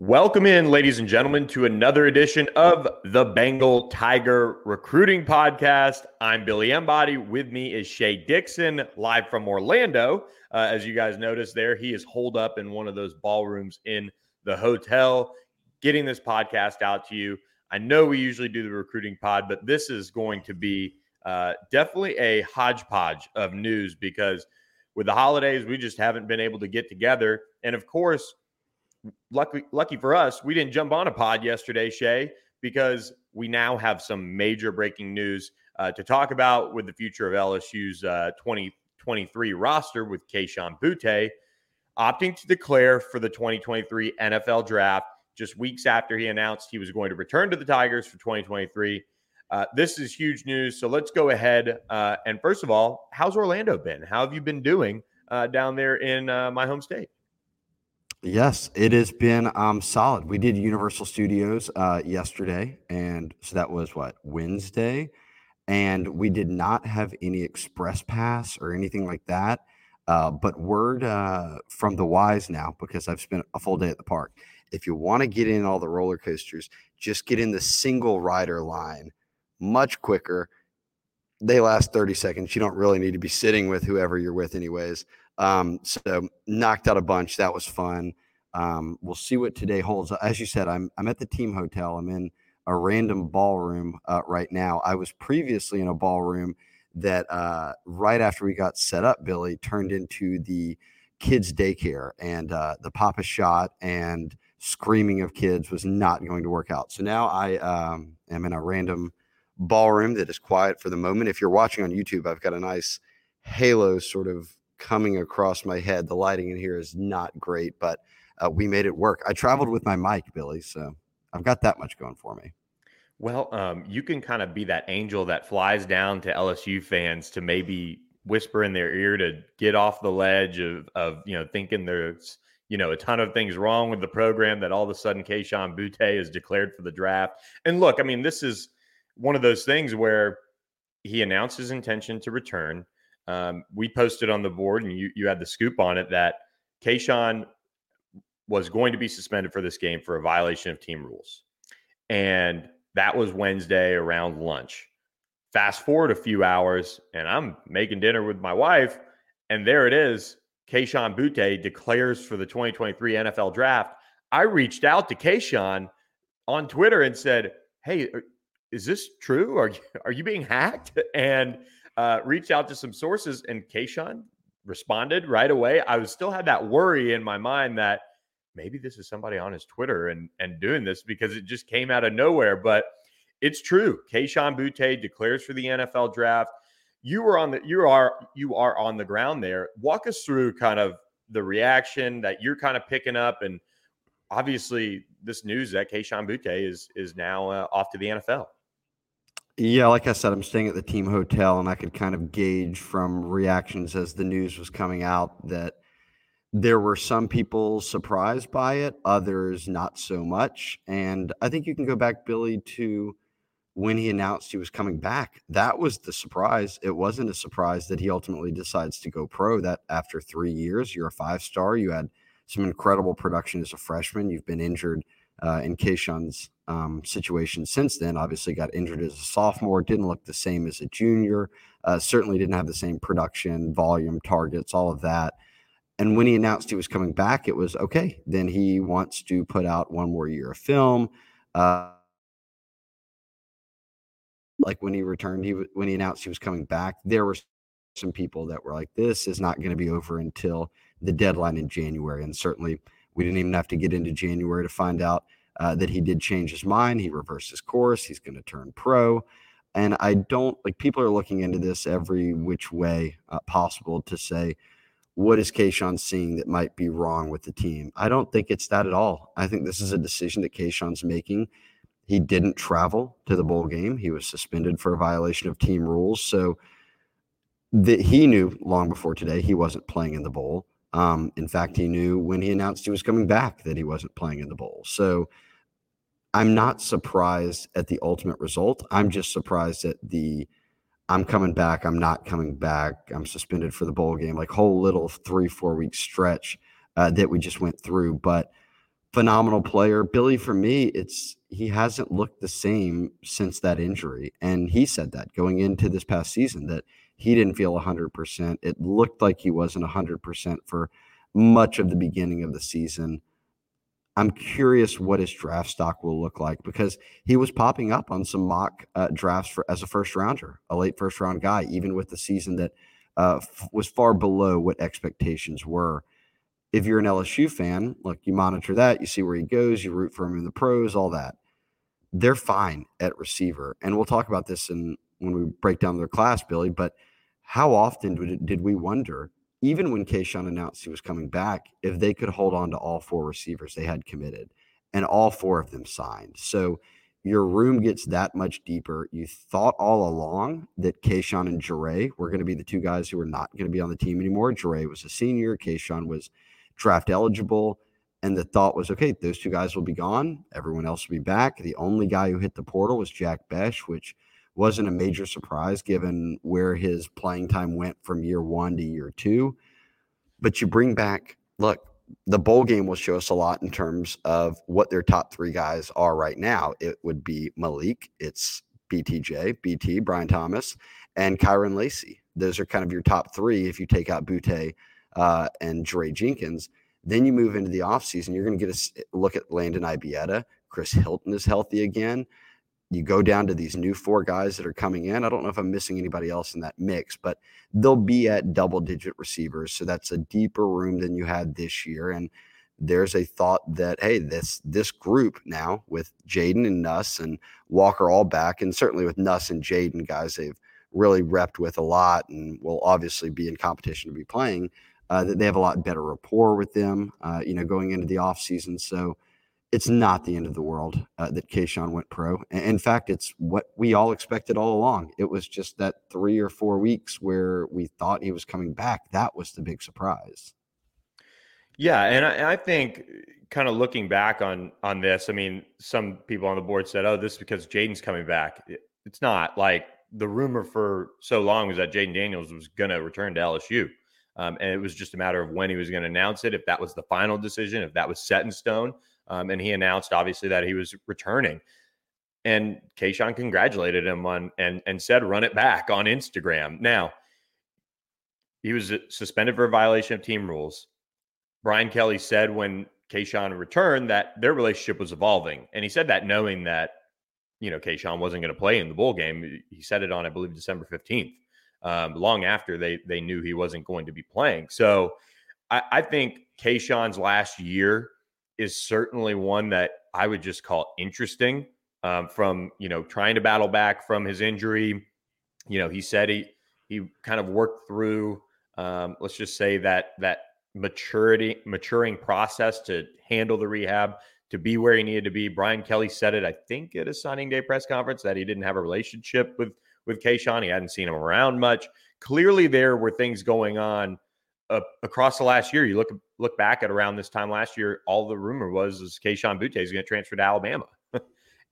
Welcome in, ladies and gentlemen, to another edition of the Bengal Tiger Recruiting Podcast. I'm Billy Embody. With me is Shea Dixon, live from Orlando. Uh, as you guys noticed there, he is holed up in one of those ballrooms in the hotel, getting this podcast out to you. I know we usually do the recruiting pod, but this is going to be uh, definitely a hodgepodge of news because with the holidays, we just haven't been able to get together. And of course, lucky lucky for us, we didn't jump on a pod yesterday, Shea, because we now have some major breaking news uh, to talk about with the future of LSU's uh, 2023 roster with Kayshon Boutte opting to declare for the 2023 NFL draft just weeks after he announced he was going to return to the Tigers for 2023. Uh, this is huge news. So let's go ahead. Uh, and first of all, how's Orlando been? How have you been doing uh, down there in uh, my home state? Yes, it has been um, solid. We did Universal Studios uh, yesterday, and so that was what Wednesday, and we did not have any express pass or anything like that. Uh, but word uh, from the wise now, because I've spent a full day at the park. If you want to get in all the roller coasters, just get in the single rider line, much quicker. They last 30 seconds. You don't really need to be sitting with whoever you're with, anyways. Um, so knocked out a bunch. That was fun. Um, we'll see what today holds. As you said, I'm I'm at the team hotel. I'm in a random ballroom uh, right now. I was previously in a ballroom that uh, right after we got set up, Billy turned into the kids' daycare, and uh, the papa shot and screaming of kids was not going to work out. So now I um, am in a random ballroom that is quiet for the moment. If you're watching on YouTube, I've got a nice halo sort of coming across my head. The lighting in here is not great, but uh, we made it work. I traveled with my mic, Billy, so I've got that much going for me. Well, um, you can kind of be that angel that flies down to LSU fans to maybe whisper in their ear to get off the ledge of, of you know thinking there's you know a ton of things wrong with the program that all of a sudden Kayshon Boutte is declared for the draft. And look, I mean, this is one of those things where he announced his intention to return. Um, we posted on the board, and you you had the scoop on it that Kayshon was going to be suspended for this game for a violation of team rules, and that was Wednesday around lunch. Fast forward a few hours, and I'm making dinner with my wife, and there it is. Kayshon Boutte declares for the 2023 NFL Draft. I reached out to Kayshon on Twitter and said, "Hey, is this true? Are are you being hacked?" And uh, reached out to some sources, and Kayshon responded right away. I was still had that worry in my mind that maybe this is somebody on his Twitter and and doing this because it just came out of nowhere. But it's true. Kayshon Boutte declares for the NFL draft. You were on the you are you are on the ground there. Walk us through kind of the reaction that you're kind of picking up, and obviously this news that Kayshon Boutte is is now uh, off to the NFL. Yeah, like I said, I'm staying at the team hotel, and I could kind of gauge from reactions as the news was coming out that there were some people surprised by it, others not so much. And I think you can go back, Billy, to when he announced he was coming back. That was the surprise. It wasn't a surprise that he ultimately decides to go pro. That after three years, you're a five star. You had some incredible production as a freshman. You've been injured uh, in Kayshon's um, situation since then. Obviously, got injured as a sophomore, didn't look the same as a junior, uh, certainly didn't have the same production, volume, targets, all of that. And when he announced he was coming back, it was okay. Then he wants to put out one more year of film. Uh, like when he returned, he when he announced he was coming back, there were some people that were like, "This is not going to be over until the deadline in January." And certainly, we didn't even have to get into January to find out uh, that he did change his mind. He reversed his course. He's going to turn pro. And I don't like people are looking into this every which way uh, possible to say, what is Kayshon seeing that might be wrong with the team? I don't think it's that at all. I think this is a decision that Kayshon's making. He didn't travel to the bowl game. He was suspended for a violation of team rules. So that he knew long before today he wasn't playing in the bowl. Um, in fact, he knew when he announced he was coming back that he wasn't playing in the bowl. So I'm not surprised at the ultimate result. I'm just surprised at the I'm coming back. I'm not coming back. I'm suspended for the bowl game. Like whole little three, four week stretch uh, that we just went through. But phenomenal player. Billy, for me, it's he hasn't looked the same since that injury. And he said that going into this past season that he didn't feel 100%. It looked like he wasn't 100% for much of the beginning of the season. I'm curious what his draft stock will look like because he was popping up on some mock uh, drafts for as a first rounder, a late first round guy, even with the season that uh, f- was far below what expectations were. If you're an LSU fan, look, you monitor that, you see where he goes, you root for him in the pros, all that. They're fine at receiver, and we'll talk about this in when we break down their class, Billy. But how often did, did we wonder even when Kayshon announced he was coming back, if they could hold on to all four receivers they had committed and all four of them signed. So your room gets that much deeper. You thought all along that Kayshon and Jaray were going to be the two guys who were not going to be on the team anymore. Jaray was a senior, Kayshon was draft eligible. And the thought was, okay, those two guys will be gone. Everyone else will be back. The only guy who hit the portal was Jack Bech, which – wasn't a major surprise given where his playing time went from year one to year two. But you bring back, look, the bowl game will show us a lot in terms of what their top three guys are right now. It would be Malik, it's BTJ, BT, Brian Thomas, and Kyren Lacy. Those are kind of your top three if you take out Boutte uh, and Jaray Jenkins. Then you move into the offseason. You're going to get a look at Landon Ibieta. Chris Hilton is healthy again you go down to these new four guys that are coming in. I don't know if I'm missing anybody else in that mix, but they'll be at double digit receivers. So that's a deeper room than you had this year. And there's a thought that, hey, this this group now with Jayden and Nuss and Walker all back, and certainly with Nuss and Jayden, guys they've really repped with a lot and will obviously be in competition to be playing, uh, that they have a lot better rapport with them, uh, you know, going into the offseason. So it's not the end of the world uh, that Kayshon went pro. In fact, it's what we all expected all along. It was just that three or four weeks where we thought he was coming back. That was the big surprise. Yeah, and I, I think kind of looking back on on this, I mean, some people on the board said, "Oh, this is because Jayden's coming back." It's not. Like the rumor for so long was that Jayden Daniels was going to return to LSU. Um, and it was just a matter of when he was going to announce it, if that was the final decision, if that was set in stone. Um, and he announced obviously that he was returning. And Kayshon congratulated him on and and said, "Run it back" on Instagram. Now, he was uh, suspended for a violation of team rules. Brian Kelly said when Kayshon returned that their relationship was evolving, and he said that knowing that you know Kayshon wasn't going to play in the bowl game. He said it on, I believe, December fifteenth, um, long after they they knew he wasn't going to be playing. So, I, I think Kayshon's last year is certainly one that I would just call interesting. Um, from you know trying to battle back from his injury, you know he said he he kind of worked through um, let's just say that that maturity maturing process to handle the rehab to be where he needed to be. Brian Kelly said it, I think, at a signing day press conference that he didn't have a relationship with with Kayshon. He hadn't seen him around much. Clearly, there were things going on uh, across the last year. You look look back at around this time last year, all the rumor was is Kayshon Boutte is going to transfer to Alabama,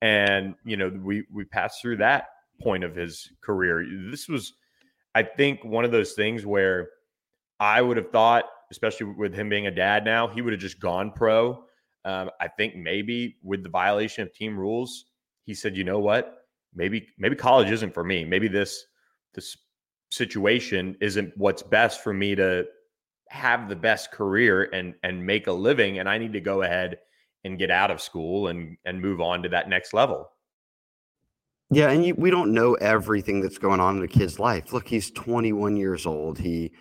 and you know we we passed through that point of his career. This was, I think, one of those things where I would have thought, especially with him being a dad now, he would have just gone pro. Um, I think maybe with the violation of team rules, he said, you know what, maybe maybe college isn't for me. Maybe this this situation isn't what's best for me to have the best career and and make a living and I need to go ahead and get out of school and and move on to that next level. Yeah, and you, we don't know everything that's going on in a kid's life. Look, he's 21 years old. He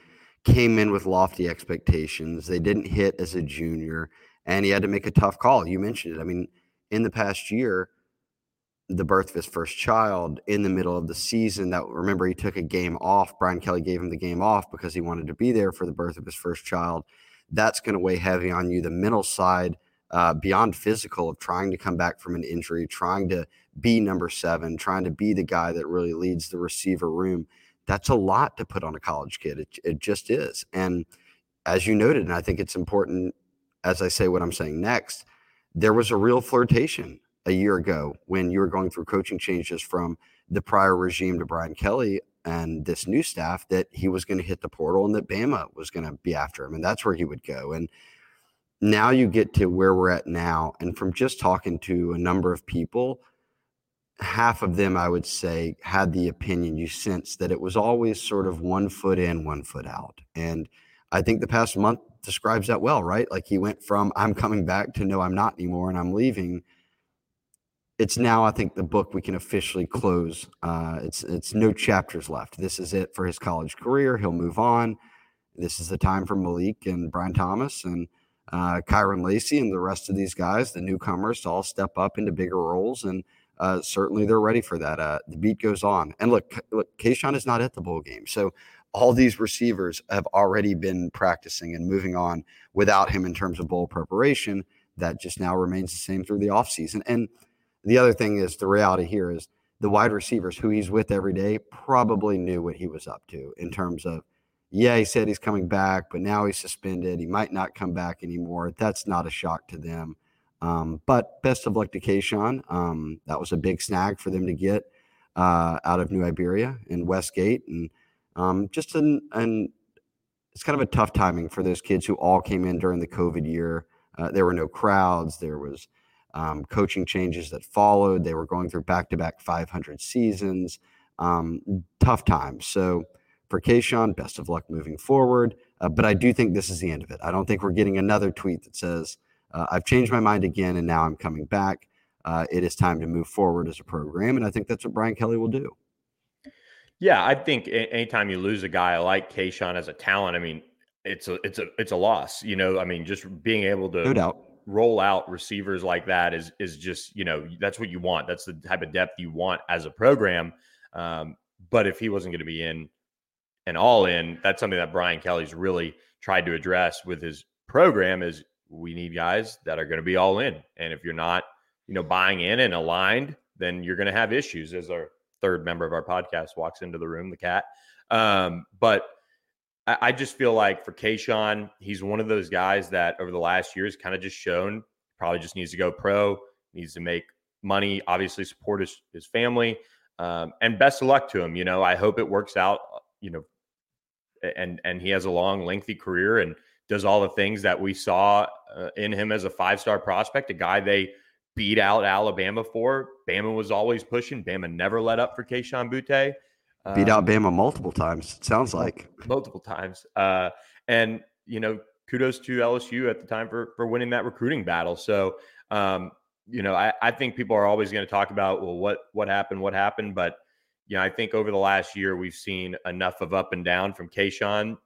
came in with lofty expectations. They didn't hit as a junior, and he had to make a tough call. You mentioned it. I mean, in the past year, the birth of his first child in the middle of the season. That remember he took a game off. Brian Kelly gave him the game off because he wanted to be there for the birth of his first child. That's going to weigh heavy on you. The mental side, uh, beyond physical, of trying to come back from an injury, trying to be number seven, trying to be the guy that really leads the receiver room. That's a lot to put on a college kid. It, it just is. And as you noted, and I think it's important as I say what I'm saying next, there was a real flirtation a year ago when you were going through coaching changes from the prior regime to Brian Kelly and this new staff that he was going to hit the portal and that Bama was going to be after him and that's where he would go. And now you get to where we're at now. And from just talking to a number of people, half of them, I would say, had the opinion you sense that it was always sort of one foot in, one foot out. And I think the past month describes that well, right? Like he went from I'm coming back to no, I'm not anymore and I'm leaving. It's now, I think, the book we can officially close. Uh, it's it's no chapters left. This is it for his college career. He'll move on. This is the time for Malik and Brian Thomas and uh, Kyren Lacy and the rest of these guys, the newcomers, to all step up into bigger roles. And uh, certainly they're ready for that. Uh, the beat goes on. And look, look, Kayshon is not at the bowl game. So all these receivers have already been practicing and moving on without him in terms of bowl preparation. That just now remains the same through the offseason. And the other thing is the reality here is the wide receivers who he's with every day probably knew what he was up to in terms of, yeah, he said he's coming back, but now he's suspended. He might not come back anymore. That's not a shock to them. Um, but best of luck to Kayshon. Um, that was a big snag for them to get uh, out of New Iberia and Westgate. And um, just an, an it's kind of a tough timing for those kids who all came in during the COVID year. Uh, there were no crowds. There was um, coaching changes that followed. They were going through back-to-back 500 seasons. Um, tough times. So for Kayshon, best of luck moving forward. Uh, but I do think this is the end of it. I don't think we're getting another tweet that says, uh, I've changed my mind again and now I'm coming back. Uh, it is time to move forward as a program. And I think that's what Brian Kelly will do. Yeah, I think anytime you lose a guy like Kayshon as a talent, I mean, it's a it's a it's a loss. You know, I mean, just being able to no doubt roll out receivers like that is is just you know that's what you want. That's the type of depth you want as a program. Um, but if he wasn't going to be in and all in, that's something that Brian Kelly's really tried to address with his program. Is we need guys that are going to be all in, and if you're not, you know, buying in and aligned, then you're going to have issues. As our third member of our podcast walks into the room, the cat. Um, but I, I, just feel like for Kayshon, he's one of those guys that over the last year years kind of just shown probably just needs to go pro, needs to make money, obviously support his, his family. Um, and best of luck to him. You know, I hope it works out, uh, you know, and and he has a long, lengthy career and does all the things that we saw uh, in him as a five star prospect, a guy they beat out Alabama for. Bama was always pushing. Bama never let up for Kayshon Boutte. Beat out um, Bama multiple times. It sounds like multiple times. Uh, and you know, kudos to LSU at the time for for winning that recruiting battle. So, um, you know, I, I think people are always going to talk about well, what what happened, what happened, but you know, I think over the last year we've seen enough of up and down from Kayshon,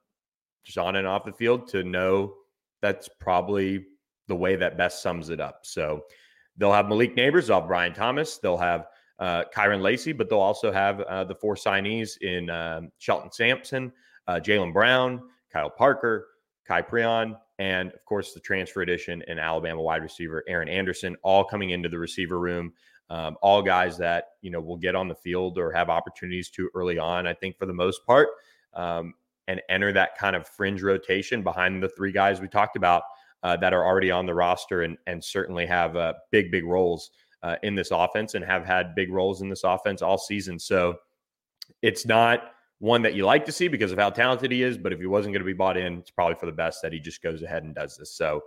just on and off the field, to know that's probably the way that best sums it up. So They'll have Malik Nabers, they'll have Brian Thomas, they'll have uh, Kyren Lacy, but they'll also have uh, the four signees in um, Shelton Sampson, uh, Jalen Brown, Kyle Parker, Khai Prean, and of course the transfer edition and Alabama wide receiver Aaron Anderson, all coming into the receiver room. Um, all guys that you know will get on the field or have opportunities to early on. I think for the most part, um, and enter that kind of fringe rotation behind the three guys we talked about uh, that are already on the roster and and certainly have uh, big big roles uh, in this offense and have had big roles in this offense all season. So it's not one that you like to see because of how talented he is, but if he wasn't going to be bought in, it's probably for the best that he just goes ahead and does this. So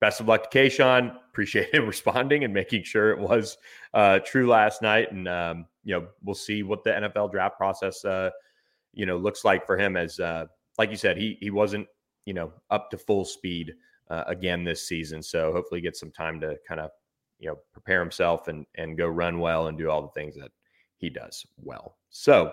best of luck to Kayshon. Appreciate him responding and making sure it was uh, true last night. And um, you know, we'll see what the NFL draft process uh, you know looks like for him. As uh, like you said, he he wasn't you know up to full speed uh, again this season. So hopefully, get some time to kind of you know prepare himself and and go run well and do all the things that he does well. So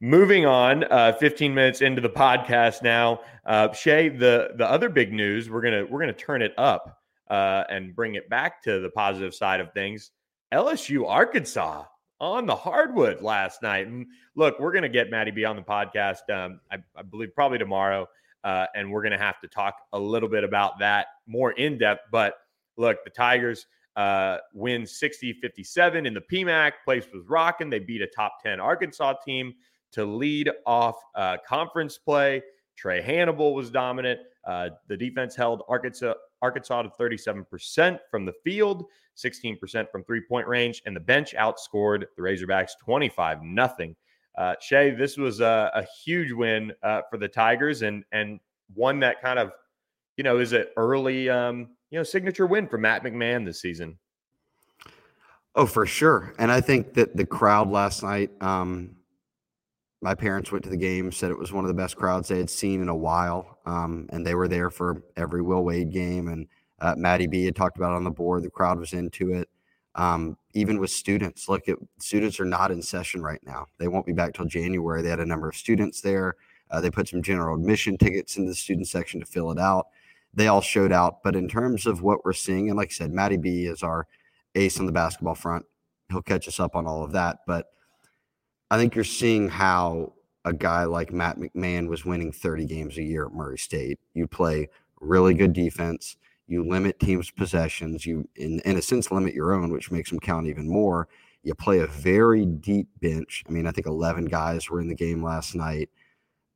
Moving on, uh, 15 minutes into the podcast now. Uh, Shea, the the other big news we're gonna we're gonna turn it up uh, and bring it back to the positive side of things. LSU Arkansas on the hardwood last night. And look, we're gonna get Maddie B on the podcast. Um, I, I, believe probably tomorrow, uh, and we're gonna have to talk a little bit about that more in depth. But look, the Tigers uh, win 60 57 in the PMAC. Place was rocking. They beat a top 10 Arkansas team to lead off uh, conference play. Trae Hannibal was dominant. Uh, the defense held Arkansas, Arkansas to 37% from the field, 16% from three point range, and the bench outscored the Razorbacks 25 nothing. Uh, Shea, this was a, a huge win uh, for the Tigers and and one that kind of, you know, is an early, um, you know, signature win for Matt McMahon this season. Oh, for sure. And I think that the crowd last night, um, my parents went to the game, said it was one of the best crowds they had seen in a while. Um, and they were there for every Will Wade game. And uh, Maddie B had talked about it on the board. The crowd was into it. Um, even with students, look, at students are not in session right now. They won't be back till January. They had a number of students there. Uh, they put some general admission tickets in the student section to fill it out. They all showed out. But in terms of what we're seeing, and like I said, Maddie B is our ace on the basketball front. He'll catch us up on all of that. But I think you're seeing how a guy like Matt McMahon was winning 30 games a year at Murray State. You play really good defense. You limit teams' possessions. You, in, in a sense, limit your own, which makes them count even more. You play a very deep bench. I mean, I think 11 guys were in the game last night.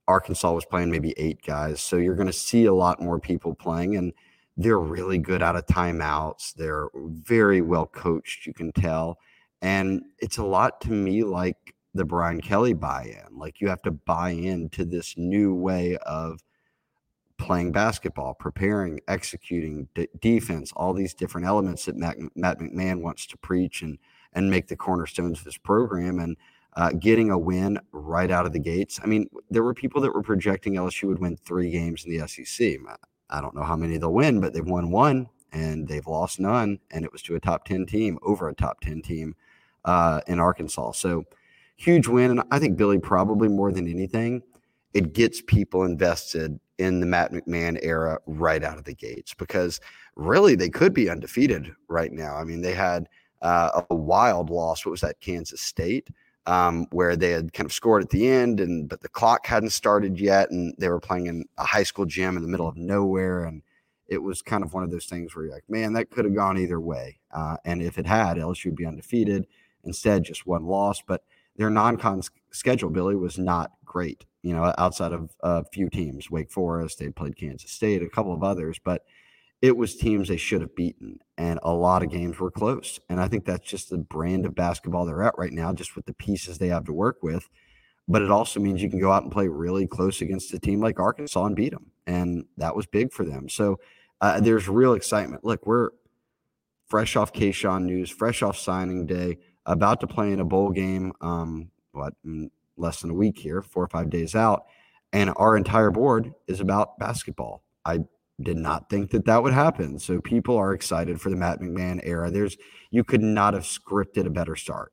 Arkansas was playing maybe eight guys. So you're going to see a lot more people playing, and they're really good out of timeouts. They're very well coached, you can tell. And it's a lot to me like the Brian Kelly buy-in. Like you have to buy into this new way of playing basketball, preparing, executing defense, all these different elements that Matt, Matt, McMahon wants to preach and and make the cornerstones of his program and uh, getting a win right out of the gates. I mean, there were people that were projecting LSU would win three games in the SEC. I don't know how many they'll win, but they've won one and they've lost none, and it was to a top ten team over a top ten team uh, in Arkansas. So huge win. And I think Billy, probably more than anything, it gets people invested in the Matt McMahon era right out of the gates because really they could be undefeated right now. I mean, they had uh, a wild loss. What was that? Kansas State, um, where they had kind of scored at the end, and but the clock hadn't started yet, and they were playing in a high school gym in the middle of nowhere, and it was kind of one of those things where you're like, man, that could have gone either way. Uh, and if it had, LSU would be undefeated. Instead, just one loss, but their non-con schedule, Billy, was not great. You know, outside of a few teams, Wake Forest, they played Kansas State, a couple of others, but it was teams they should have beaten, and a lot of games were close. And I think that's just the brand of basketball they're at right now, just with the pieces they have to work with. But it also means you can go out and play really close against a team like Arkansas and beat them, and that was big for them. So uh, there's real excitement. Look, we're fresh off Kayshon news, fresh off signing day about to play in a bowl game. Um, what less than a week here, four or five days out, and our entire board is about basketball. I did not think that that would happen. So people are excited for the Matt McMahon era. There's you could not have scripted a better start.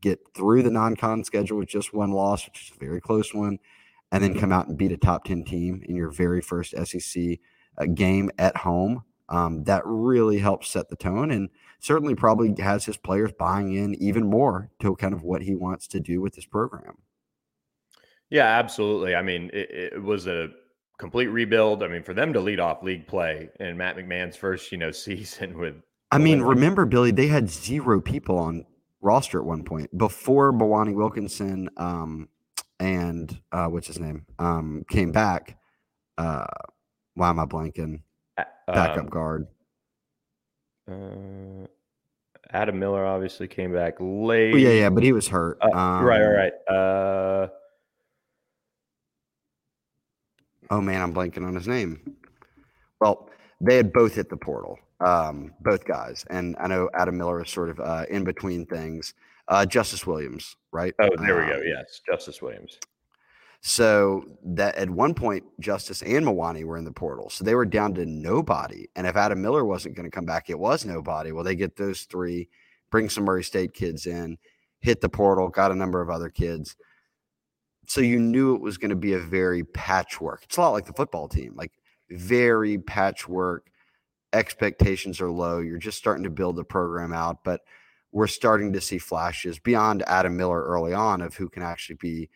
Get through the non-con schedule with just one loss, which is a very close one, and then come out and beat a top 10 team in your very first SEC uh, game at home. Um, that really helps set the tone. And certainly probably has his players buying in even more to kind of what he wants to do with this program. Yeah, absolutely. I mean, it, it, was a complete rebuild. I mean, for them to lead off league play in Matt McMahon's first, you know, season with. I mean, remember Billy? They had zero people on roster at one point before Mwani Wilkinson um, and uh, what's his name um, came back. Uh, why am I blanking? backup um, guard. Uh, Adam Miller obviously came back late. Yeah, yeah, but he was hurt. Uh, um, right, right. Uh, oh man, I'm blanking on his name. Well, they had both hit the portal, um, both guys, and I know Adam Miller is sort of uh, in between things. Uh, Justice Williams, right? Oh, there we go. Um, yes, Justice Williams. So that at one point, Justice and Mwani were in the portal. So they were down to nobody. And if Adam Miller wasn't going to come back, it was nobody. Well, they get those three, bring some Murray State kids in, hit the portal, got a number of other kids. So you knew it was going to be a very patchwork. It's a lot like the football team, like very patchwork. Expectations are low. You're just starting to build the program out, but we're starting to see flashes beyond Adam Miller early on of who can actually be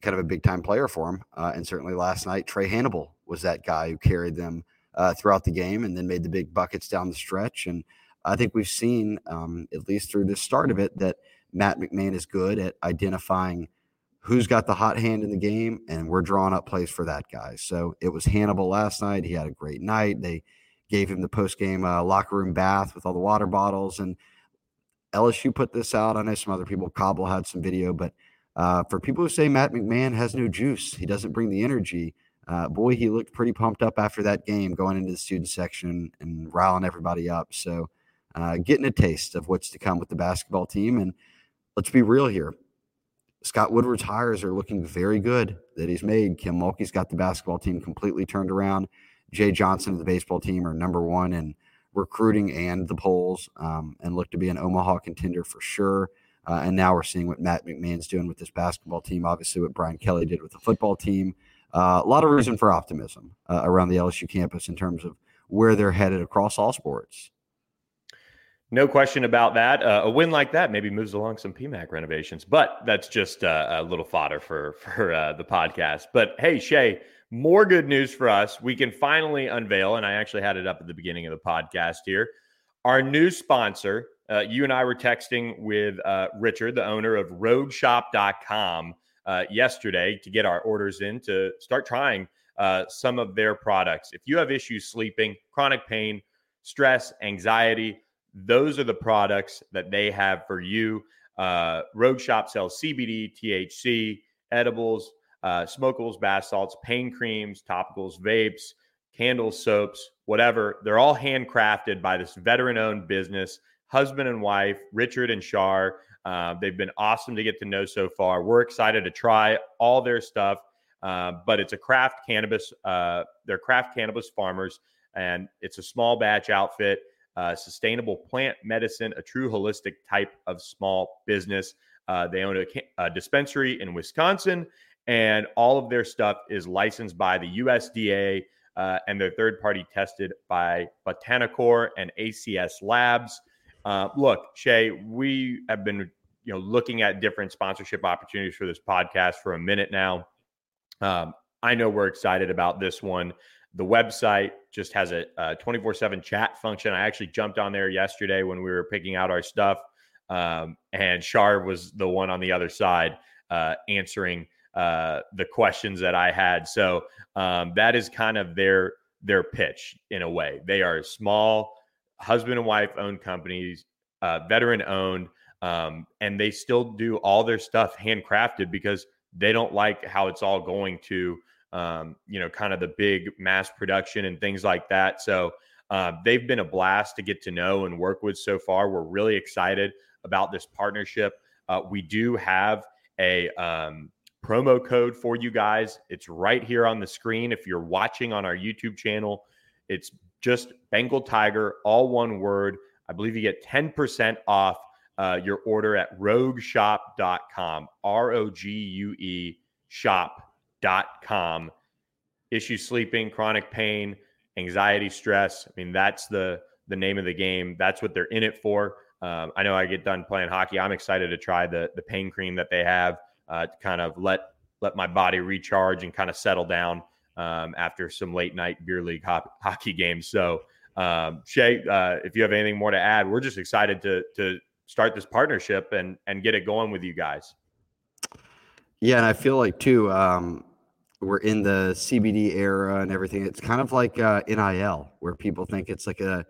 kind of a big time player for him. Uh, and certainly last night, Trae Hannibal was that guy who carried them uh, throughout the game and then made the big buckets down the stretch. And I think we've seen, um, at least through the start of it, that Matt McMahon is good at identifying who's got the hot hand in the game, and we're drawing up plays for that guy. So it was Hannibal last night. He had a great night. They gave him the post game uh, locker room bath with all the water bottles. And LSU put this out. I know some other people, Cobble had some video, but uh, for people who say Matt McMahon has no juice, he doesn't bring the energy. Uh, boy, he looked pretty pumped up after that game, going into the student section and riling everybody up. So, uh, getting a taste of what's to come with the basketball team. And let's be real here. Scott Woodward's hires are looking very good that he's made. Kim Mulkey's got the basketball team completely turned around. Jay Johnson and the baseball team are number one in recruiting and the polls um, and look to be an Omaha contender for sure. Uh, and now we're seeing what Matt McMahon's doing with this basketball team, obviously, what Brian Kelly did with the football team. Uh, a lot of reason for optimism uh, around the LSU campus in terms of where they're headed across all sports. No question about that. Uh, a win like that maybe moves along some PMAC renovations, but that's just uh, a little fodder for for uh, the podcast. But hey, Shea, more good news for us. We can finally unveil, and I actually had it up at the beginning of the podcast here. Our new sponsor, uh, you and I were texting with uh, Richard, the owner of RogueShop.com, uh, yesterday to get our orders in to start trying uh, some of their products. If you have issues sleeping, chronic pain, stress, anxiety, those are the products that they have for you. Uh, Rogue Shop sells CBD, THC, edibles, uh, smokables, bath salts, pain creams, topicals, vapes, candles, soaps, whatever. They're all handcrafted by this veteran owned business husband and wife, Richard and Shar. Uh, they've been awesome to get to know so far. We're excited to try all their stuff, uh, but it's a craft cannabis. Uh, they're craft cannabis farmers, and it's a small batch outfit, uh, sustainable plant medicine, a true holistic type of small business. Uh, they own a, a dispensary in Wisconsin, and all of their stuff is licensed by the USDA. Uh, and they're third party tested by Botanacor and ACS Labs. Uh, look, Shea, we have been you know looking at different sponsorship opportunities for this podcast for a minute now. Um, I know we're excited about this one. The website just has a 24 7 chat function. I actually jumped on there yesterday when we were picking out our stuff. Um, and Shar was the one on the other side uh, answering uh, the questions that I had. So um, that is kind of their their pitch in a way. They are small, husband and wife owned companies, uh, veteran owned, um, and they still do all their stuff handcrafted because they don't like how it's all going to, um, you know, kind of the big mass production and things like that. So uh, they've been a blast to get to know and work with so far. We're really excited about this partnership. Uh, we do have a um, promo code for you guys. It's right here on the screen. If you're watching on our YouTube channel, it's just Bengal Tiger, all one word. I believe you get 10% off uh, your order at rogueshop.com, R O G U E shop.com. Issue sleeping, chronic pain, anxiety, stress. I mean, that's the the name of the game. That's what they're in it for. Um, I know I get done playing hockey. I'm excited to try the the pain cream that they have uh, to kind of let let my body recharge and kind of settle down um, after some late night beer league hockey games. So, um, Shea, uh, if you have anything more to add, we're just excited to to start this partnership and and get it going with you guys. Yeah, and I feel like too, um, we're in the CBD era and everything. It's kind of like uh, NIL, where people think it's like a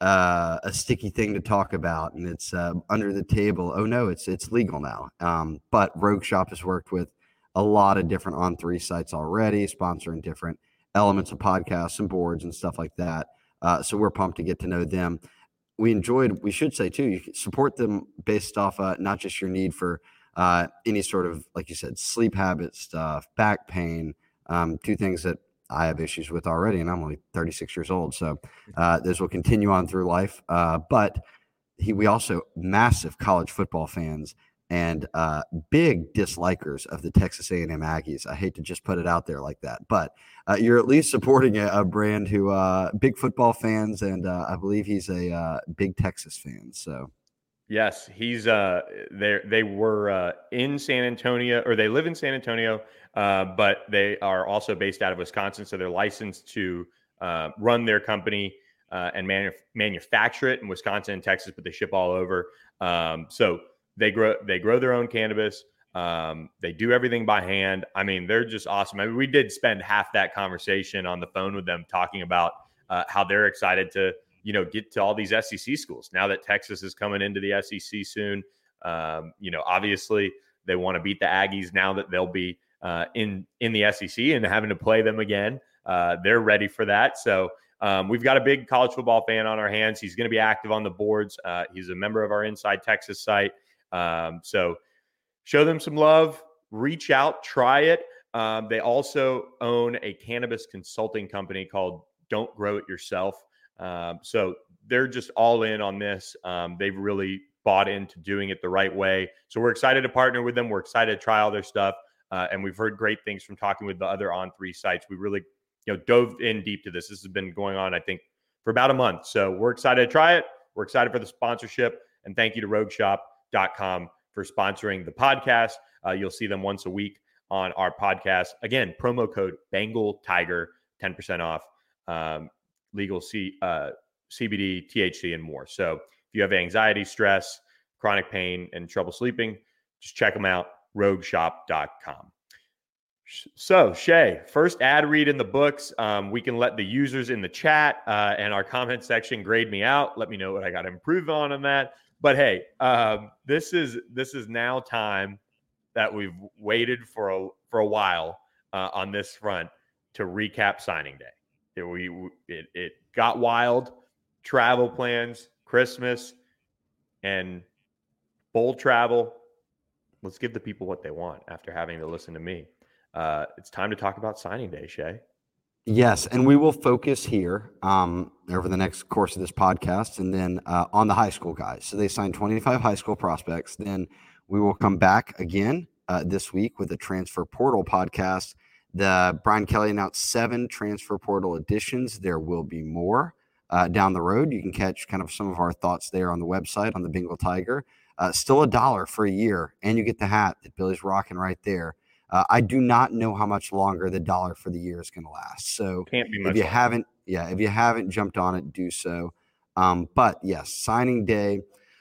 uh, a sticky thing to talk about, and it's uh, under the table. Oh no, it's it's legal now. Um, but Rogue Shop has worked with a lot of different on three sites already, sponsoring different elements of podcasts and boards and stuff like that. Uh, so we're pumped to get to know them. We enjoyed, we should say too, you support them based off uh, not just your need for uh, any sort of, like you said, sleep habit stuff, back pain, um, two things that I have issues with already, and I'm only 36 years old. So uh, this will continue on through life. Uh, but he, we also massive college football fans and uh, big dislikers of the Texas A&M Aggies. I hate to just put it out there like that, but uh, you're at least supporting a, a brand who uh, big football fans, and uh, I believe he's a uh, big Texas fan. So. Yes, he's uh they they were in San Antonio or they live in San Antonio, but they are also based out of Wisconsin, so they're licensed to run their company and manu- manufacture it in Wisconsin and Texas, but they ship all over. Um, so they grow they grow their own cannabis. Um, they do everything by hand. I mean, they're just awesome. I mean, we did spend half that conversation on the phone with them talking about uh, how they're excited to you know get to all these SEC schools now that Texas is coming into the SEC soon. Um, you know, obviously they want to beat the Aggies now that they'll be uh, in in the SEC and having to play them again. Uh, they're ready for that. So um, we've got a big college football fan on our hands. He's going to be active on the boards. Uh, he's a member of our Inside Texas site. Um, so show them some love, reach out, try it. Um, they also own a cannabis consulting company called Don't Grow It Yourself. Um, so they're just all in on this. Um, they've really bought into doing it the right way. So we're excited to partner with them. We're excited to try all their stuff. Uh, and we've heard great things from talking with the other On3 sites. We really, you know, dove in deep to this. This has been going on, I think, for about a month. So we're excited to try it. We're excited for the sponsorship. And thank you to rogueshop.com for sponsoring the podcast. Uh, you'll see them once a week on our podcast. Again, promo code Bengal Tiger, 10% off um, legal C, uh, CBD, THC, and more. So if you have anxiety, stress, chronic pain, and trouble sleeping, just check them out rogueshop.com. So, Shea, first ad read in the books. Um, we can let the users in the chat uh, and our comment section grade me out. Let me know what I got to improve on on that. But hey, um, this is this is now time that we've waited for a for a while uh, on this front to recap signing day. It, we it, it got wild. Travel plans, Christmas, and bowl travel let's give the people what they want after having to listen to me. Uh, it's time to talk about signing day, Shea. Yes, and we will focus here um, over the next course of this podcast, and then uh, on the high school guys. So they signed 25 high school prospects. Then we will come back again uh, this week with a transfer portal podcast. The Brian Kelly announced seven transfer portal additions. There will be more uh, down the road. You can catch kind of some of our thoughts there on the website on the Bengal Tiger. Uh, still a dollar for a year, and you get the hat that Billy's rocking right there. Uh, I do not know how much longer the dollar for the year is going to last. So Can't be much if you longer. haven't, yeah, if you haven't jumped on it, do so. Um, but yes, signing day.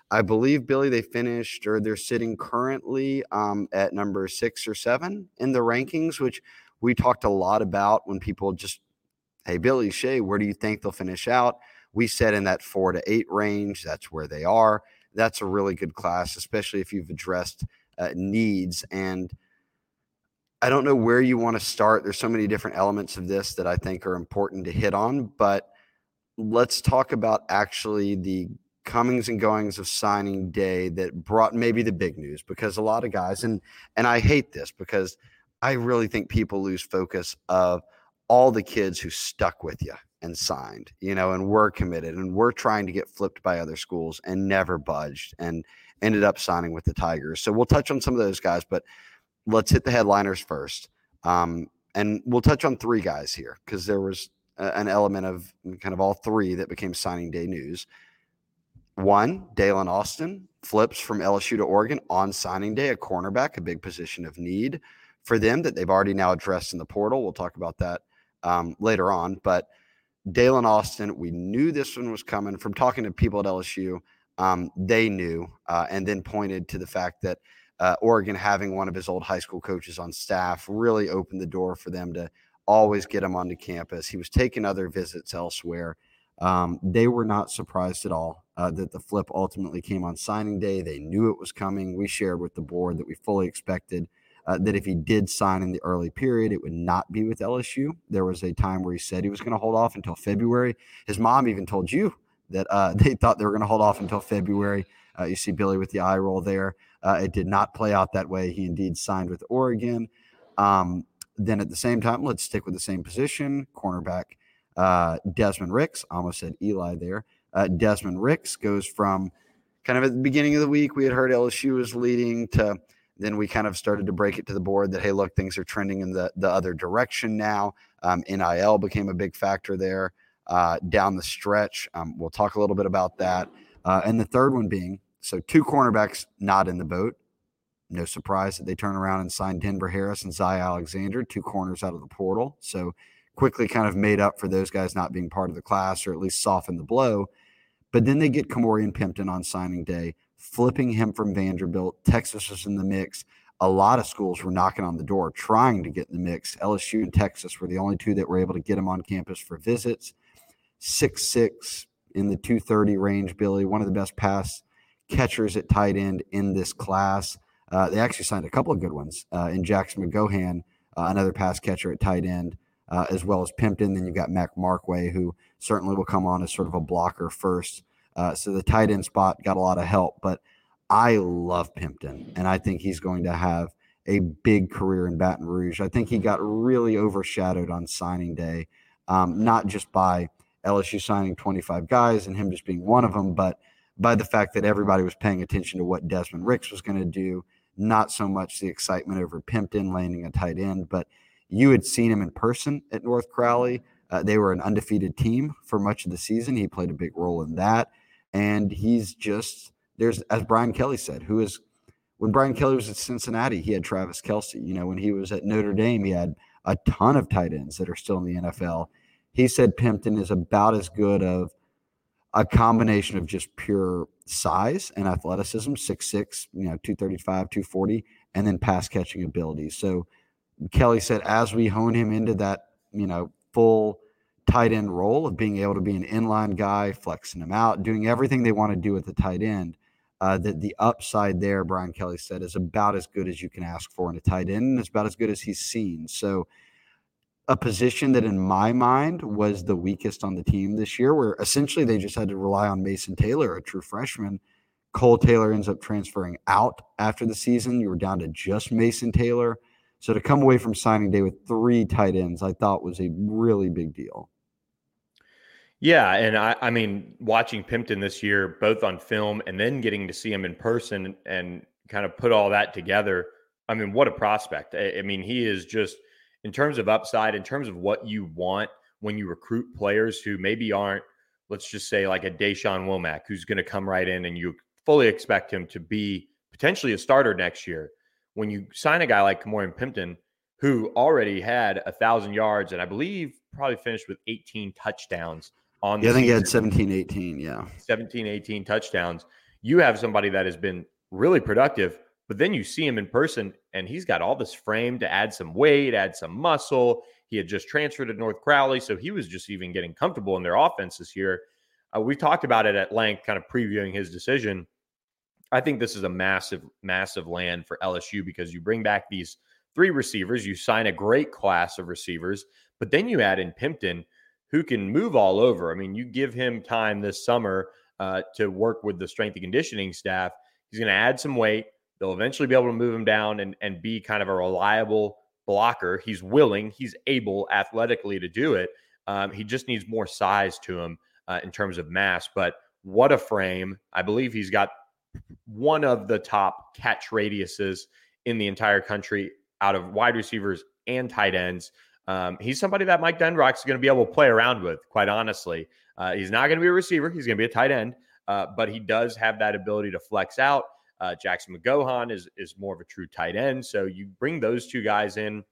I believe Billy they finished or they're sitting currently um, at number six or seven in the rankings, which we talked a lot about when people just, hey Billy Shea, where do you think they'll finish out? We said in that four to eight range. That's where they are that's a really good class, especially if you've addressed uh, needs. And I don't know where you want to start. There's so many different elements of this that I think are important to hit on, but let's talk about actually the comings and goings of signing day that brought maybe the big news because a lot of guys and and I hate this because I really think people lose focus of all the kids who stuck with you and signed, you know, and were committed and were trying to get flipped by other schools and never budged and ended up signing with the Tigers. So we'll touch on some of those guys, but let's hit the headliners first. Um, and we'll touch on three guys here because there was a, an element of kind of all three that became signing day news. One, Daylen Austin flips from LSU to Oregon on signing day, a cornerback, a big position of need for them that they've already now addressed in the portal. We'll talk about that um, later on. But Daylen Austin, we knew this one was coming from talking to people at LSU. Um, they knew uh, and then pointed to the fact that uh, Oregon having one of his old high school coaches on staff really opened the door for them to always get him onto campus. He was taking other visits elsewhere. Um, they were not surprised at all uh, that the flip ultimately came on signing day. They knew it was coming. We shared with the board that we fully expected uh, that if he did sign in the early period, it would not be with LSU. There was a time where he said he was going to hold off until February. His mom even told you that uh, they thought they were going to hold off until February. Uh, you see Billy with the eye roll there. Uh, it did not play out that way. He indeed signed with Oregon. Um, then at the same time, let's stick with the same position. Cornerback uh, Desmond Ricks, almost said Eli there. Uh, Desmond Ricks goes from kind of at the beginning of the week, we had heard LSU was leading to then we kind of started to break it to the board that, hey, look, things are trending in the, the other direction now. Um, NIL became a big factor there uh, down the stretch. Um, we'll talk a little bit about that. Uh, and the third one being so two cornerbacks not in the boat. No surprise that they turn around and sign Denver Harris and Zy Alexander, two corners out of the portal. So quickly kind of made up for those guys not being part of the class or at least softened the blow. But then they get Kamorian Pimpton on signing day, flipping him from Vanderbilt. Texas was in the mix. A lot of schools were knocking on the door trying to get in the mix. LSU and Texas were the only two that were able to get him on campus for visits. Six six in the 230 range, Billy, one of the best pass catchers at tight end in this class. Uh, they actually signed a couple of good ones uh, in Jackson McGohan, uh, another pass catcher at tight end uh, as well as Pimpton. Then you've got Mac Markway, who certainly will come on as sort of a blocker first. Uh, so the tight end spot got a lot of help, but I love Pimpton, and I think he's going to have a big career in Baton Rouge. I think he got really overshadowed on signing day, um, not just by LSU signing 25 guys and him just being one of them, but by the fact that everybody was paying attention to what Desmond Ricks was going to do, not so much the excitement over Pimpton landing a tight end, but you had seen him in person at North Crowley. Uh, they were an undefeated team for much of the season. He played a big role in that. And he's just, there's, as Brian Kelly said, who is, when Brian Kelly was at Cincinnati, he had Travis Kelce. You know, when he was at Notre Dame, he had a ton of tight ends that are still in the NFL. He said Pimpton is about as good of a combination of just pure size and athleticism, six six, you know, 235, 240, and then pass catching ability. So Kelly said, as we hone him into that, you know, full tight end role of being able to be an inline guy, flexing him out, doing everything they want to do at the tight end, uh, that the upside there, Brian Kelly said, is about as good as you can ask for in a tight end, and it's about as good as he's seen. So, a position that in my mind was the weakest on the team this year, where essentially they just had to rely on Mason Taylor, a true freshman. Kole Taylor ends up transferring out after the season. You were down to just Mason Taylor. So to come away from signing day with three tight ends, I thought was a really big deal. Yeah, and I, I mean, watching Pimpton this year, both on film and then getting to see him in person and kind of put all that together. I mean, what a prospect! I, I mean, he is just in terms of upside, in terms of what you want when you recruit players who maybe aren't, let's just say, like a Dashawn Womack, who's going to come right in and you fully expect him to be potentially a starter next year when you sign a guy like Kamorian Pimpton, who already had a thousand yards and I believe probably finished with 18 touchdowns on the yeah, I think season. he had 17, 18. Yeah. 17, 18 touchdowns. You have somebody that has been really productive, but then you see him in person and he's got all this frame to add some weight, add some muscle. He had just transferred to North Crowley, so he was just even getting comfortable in their offense this year. Uh, we talked about it at length, kind of previewing his decision. I think this is a massive, massive land for LSU because you bring back these three receivers, you sign a great class of receivers, but then you add in Pimpton, who can move all over. I mean, you give him time this summer uh, to work with the strength and conditioning staff. He's going to add some weight. They'll eventually be able to move him down and, and be kind of a reliable blocker. He's willing, he's able athletically to do it. Um, he just needs more size to him uh, in terms of mass. But what a frame. I believe he's got one of the top catch radiuses in the entire country out of wide receivers and tight ends. Um, he's somebody that Mike Denbrock is going to be able to play around with, quite honestly. Uh, he's not going to be a receiver, he's going to be a tight end, uh, but he does have that ability to flex out. Uh, Jackson McGohan is, is more of a true tight end. So you bring those two guys in,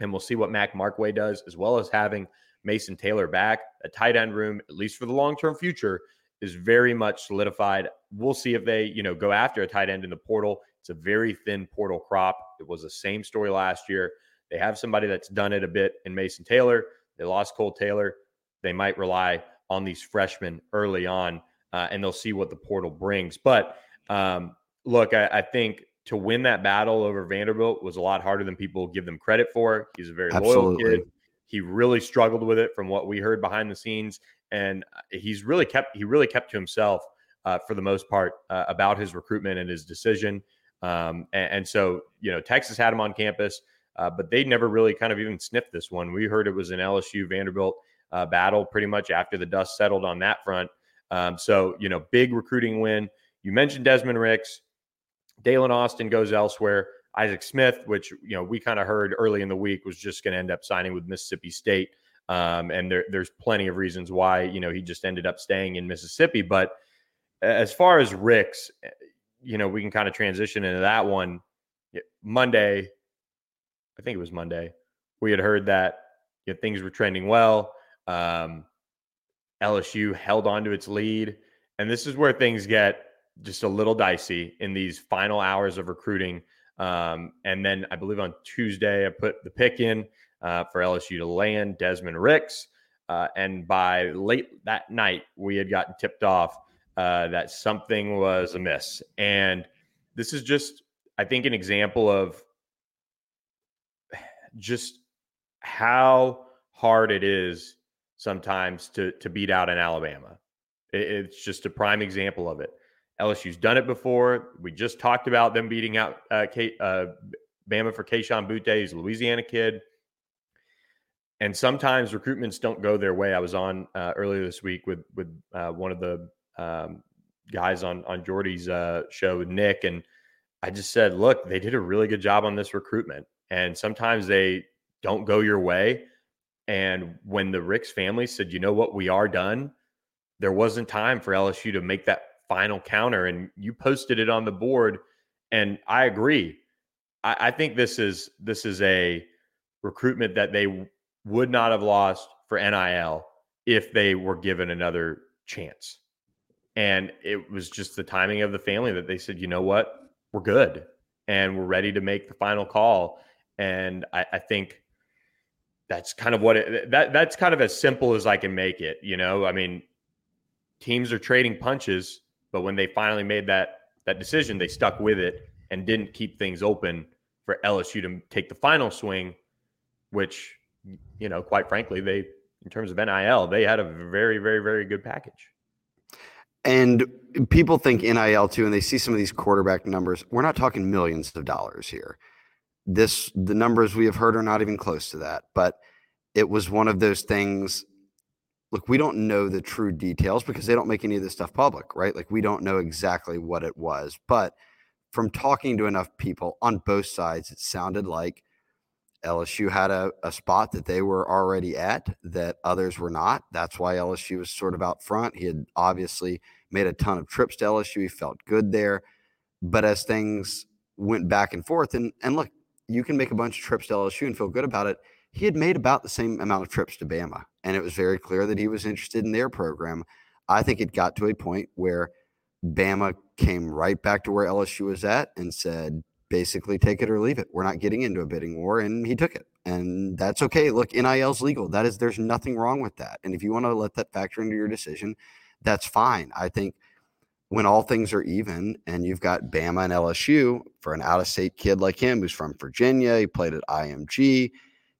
and we'll see what Mac Markway does, as well as having Mason Taylor back. A tight end room, at least for the long term future, is very much solidified. We'll see if they, you know, go after a tight end in the portal. It's a very thin portal crop. It was the same story last year. They have somebody that's done it a bit in Mason Taylor. They lost Kole Taylor. They might rely on these freshmen early on, uh, and they'll see what the portal brings. But um, look, I, I think to win that battle over Vanderbilt was a lot harder than people give them credit for. He's a very Absolutely. loyal kid. He really struggled with it from what we heard behind the scenes, and uh, he's really kept he really kept to himself uh, for the most part uh, about his recruitment and his decision. Um, and, and, so, you know, Texas had him on campus, uh, but they never really kind of even sniffed this one. We heard it was an LSU Vanderbilt uh, battle pretty much after the dust settled on that front. Um, so, you know, big recruiting win. You mentioned Desmond Ricks. Daylen Austin goes elsewhere. Isaac Smith, which you know we kind of heard early in the week, was just going to end up signing with Mississippi State, um, and there, there's plenty of reasons why you know he just ended up staying in Mississippi. But as far as Ricks, eh, you know we can kind of transition into that one. Monday, I think it was Monday, we had heard that you know, things were trending well. Um, LSU held on to its lead, and this is where things get just a little dicey in these final hours of recruiting. Um, and then I believe on Tuesday, I put the pick in uh, for LSU to land Desmond Ricks. Uh, and by late that night, we had gotten tipped off uh, that something was amiss. And this is just, I think, an example of just how hard it is sometimes to to beat out in Alabama. It, it's just a prime example of it. LSU's done it before. We just talked about them beating out uh, K, uh, Bama for Kayshon Boutte. He's a Louisiana kid. And sometimes recruitments don't go their way. I was on uh, earlier this week with with uh, one of the um, guys on on Jordy's uh, show Nick, and I just said, look, they did a really good job on this recruitment, and sometimes they don't go your way. And when the Ricks family said, you know what, we are done, there wasn't time for LSU to make that final counter and you posted it on the board and i agree. I, I, think this is this is a recruitment that they would not have lost for nil if they were given another chance. And it was just the timing of the family that they said you know what? We're good and we're ready to make the final call. And i, I think that's kind of what it that that's kind of as simple as i can make it you know? I mean teams are trading punches but when they finally made that that decision, they stuck with it and didn't keep things open for LSU to take the final swing, which, you know, quite frankly, they, in terms of NIL, they had a very, very, very good package. And people think NIL too, and they see some of these quarterback numbers. We're not talking millions of dollars here. This, the numbers we have heard are not even close to that. But it was one of those things look, we don't know the true details because they don't make any of this stuff public, right? Like we don't know exactly what it was. But from talking to enough people on both sides, it sounded like LSU had a, a spot that they were already at that others were not. That's why LSU was sort of out front. He had obviously made a ton of trips to LSU. He felt good there. But as things went back and forth, and, and look, you can make a bunch of trips to LSU and feel good about it he had made about the same amount of trips to Bama, and it was very clear that he was interested in their program. I think it got to a point where Bama came right back to where LSU was at and said, basically, take it or leave it. We're not getting into a bidding war, and he took it, and that's okay. Look, NIL's legal. That is, there's nothing wrong with that. And if you want to let that factor into your decision, that's fine. I think when all things are even and you've got Bama and LSU for an out of state kid like him who's from Virginia, he played at IMG,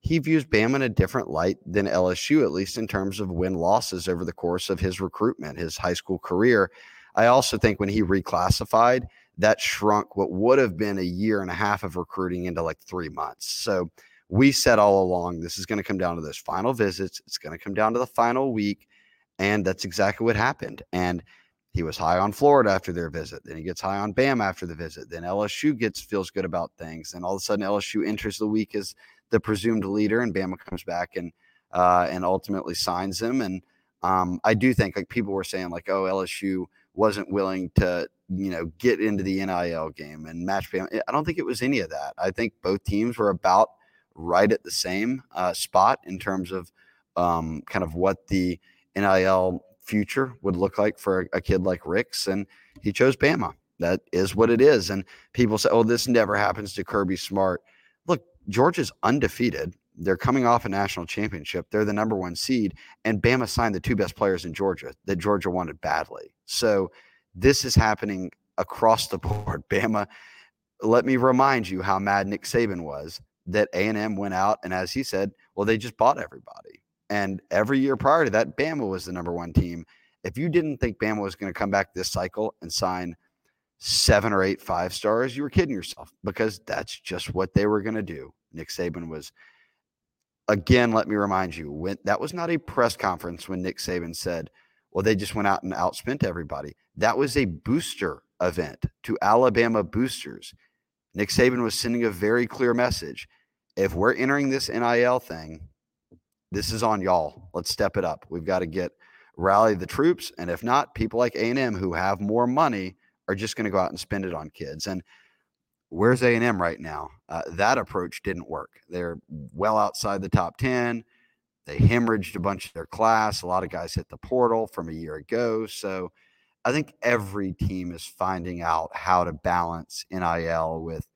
he views Bama in a different light than LSU, at least in terms of win losses over the course of his recruitment, his high school career. I also think when he reclassified, that shrunk what would have been a year and a half of recruiting into like three months. So we said all along this is going to come down to those final visits. It's going to come down to the final week. And that's exactly what happened. And he was high on Florida after their visit. Then he gets high on Bam after the visit. Then LSU gets feels good about things. And all of a sudden LSU enters the week as the presumed leader, and Bama comes back and uh, and ultimately signs him. And um, I do think like people were saying like, oh, LSU wasn't willing to you know get into the NIL game and match Bama. I don't think it was any of that. I think both teams were about right at the same uh, spot in terms of um, kind of what the NIL future would look like for a, a kid like Ricks, and he chose Bama. That is what it is. And people say, "Oh, this never happens to Kirby Smart." Georgia's undefeated. They're coming off a national championship. They're the number one seed, and Bama signed the two best players in Georgia that Georgia wanted badly. So this is happening across the board. Bama, let me remind you how mad Nick Saban was that A&M went out and as he said, well, they just bought everybody. And every year prior to that, Bama was the number one team. If you didn't think Bama was going to come back this cycle and sign seven or eight five stars, you were kidding yourself because that's just what they were going to do. Nick Saban was again, let me remind you, when that was not a press conference when Nick Saban said, well, they just went out and outspent everybody. That was a booster event to Alabama boosters. Nick Saban was sending a very clear message. If we're entering this NIL thing, this is on y'all. Let's step it up. We've got to get rally the troops, and if not, people like A&M who have more money are just going to go out and spend it on kids. And where's A&M right now? Uh, that approach didn't work. They're well outside the top 10. They hemorrhaged a bunch of their class. A lot of guys hit the portal from a year ago. So I think every team is finding out how to balance NIL with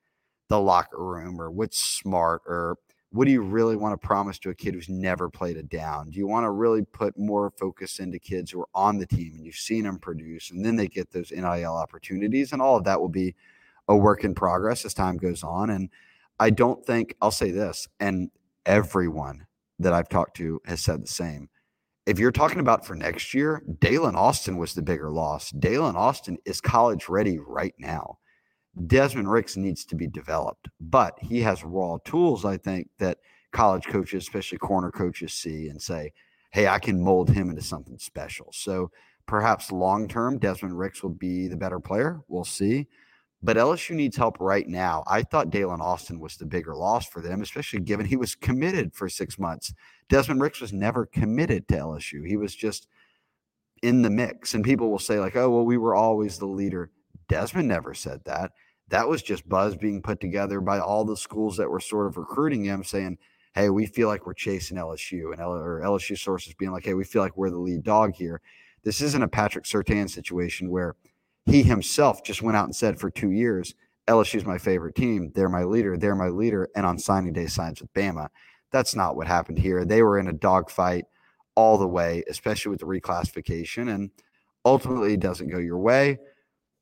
the locker room or what's smart or what do you really want to promise to a kid who's never played a down? Do you want to really put more focus into kids who are on the team and you've seen them produce and then they get those NIL opportunities? And all of that will be a work in progress as time goes on. And I don't think I'll say this, and everyone that I've talked to has said the same. If you're talking about for next year, Daylen Austin was the bigger loss. Daylen Austin is college ready right now. Desmond Ricks needs to be developed, but he has raw tools, I think, that college coaches, especially corner coaches, see and say, hey, I can mold him into something special. So perhaps long term, Desmond Ricks will be the better player. We'll see. But LSU needs help right now. I thought Daylen Austin was the bigger loss for them, especially given he was committed for six months. Desmond Ricks was never committed to LSU. He was just in the mix. And people will say, like, oh, well, we were always the leader. Desmond never said that. That was just buzz being put together by all the schools that were sort of recruiting him, saying, hey, we feel like we're chasing LSU, and L- or LSU sources being like, hey, we feel like we're the lead dog here. This isn't a Patrick Surtain situation where – he himself just went out and said for two years, LSU's my favorite team. They're my leader. They're my leader. And on signing day signs with Bama. That's not what happened here. They were in a dogfight all the way, especially with the reclassification. And ultimately, it doesn't go your way,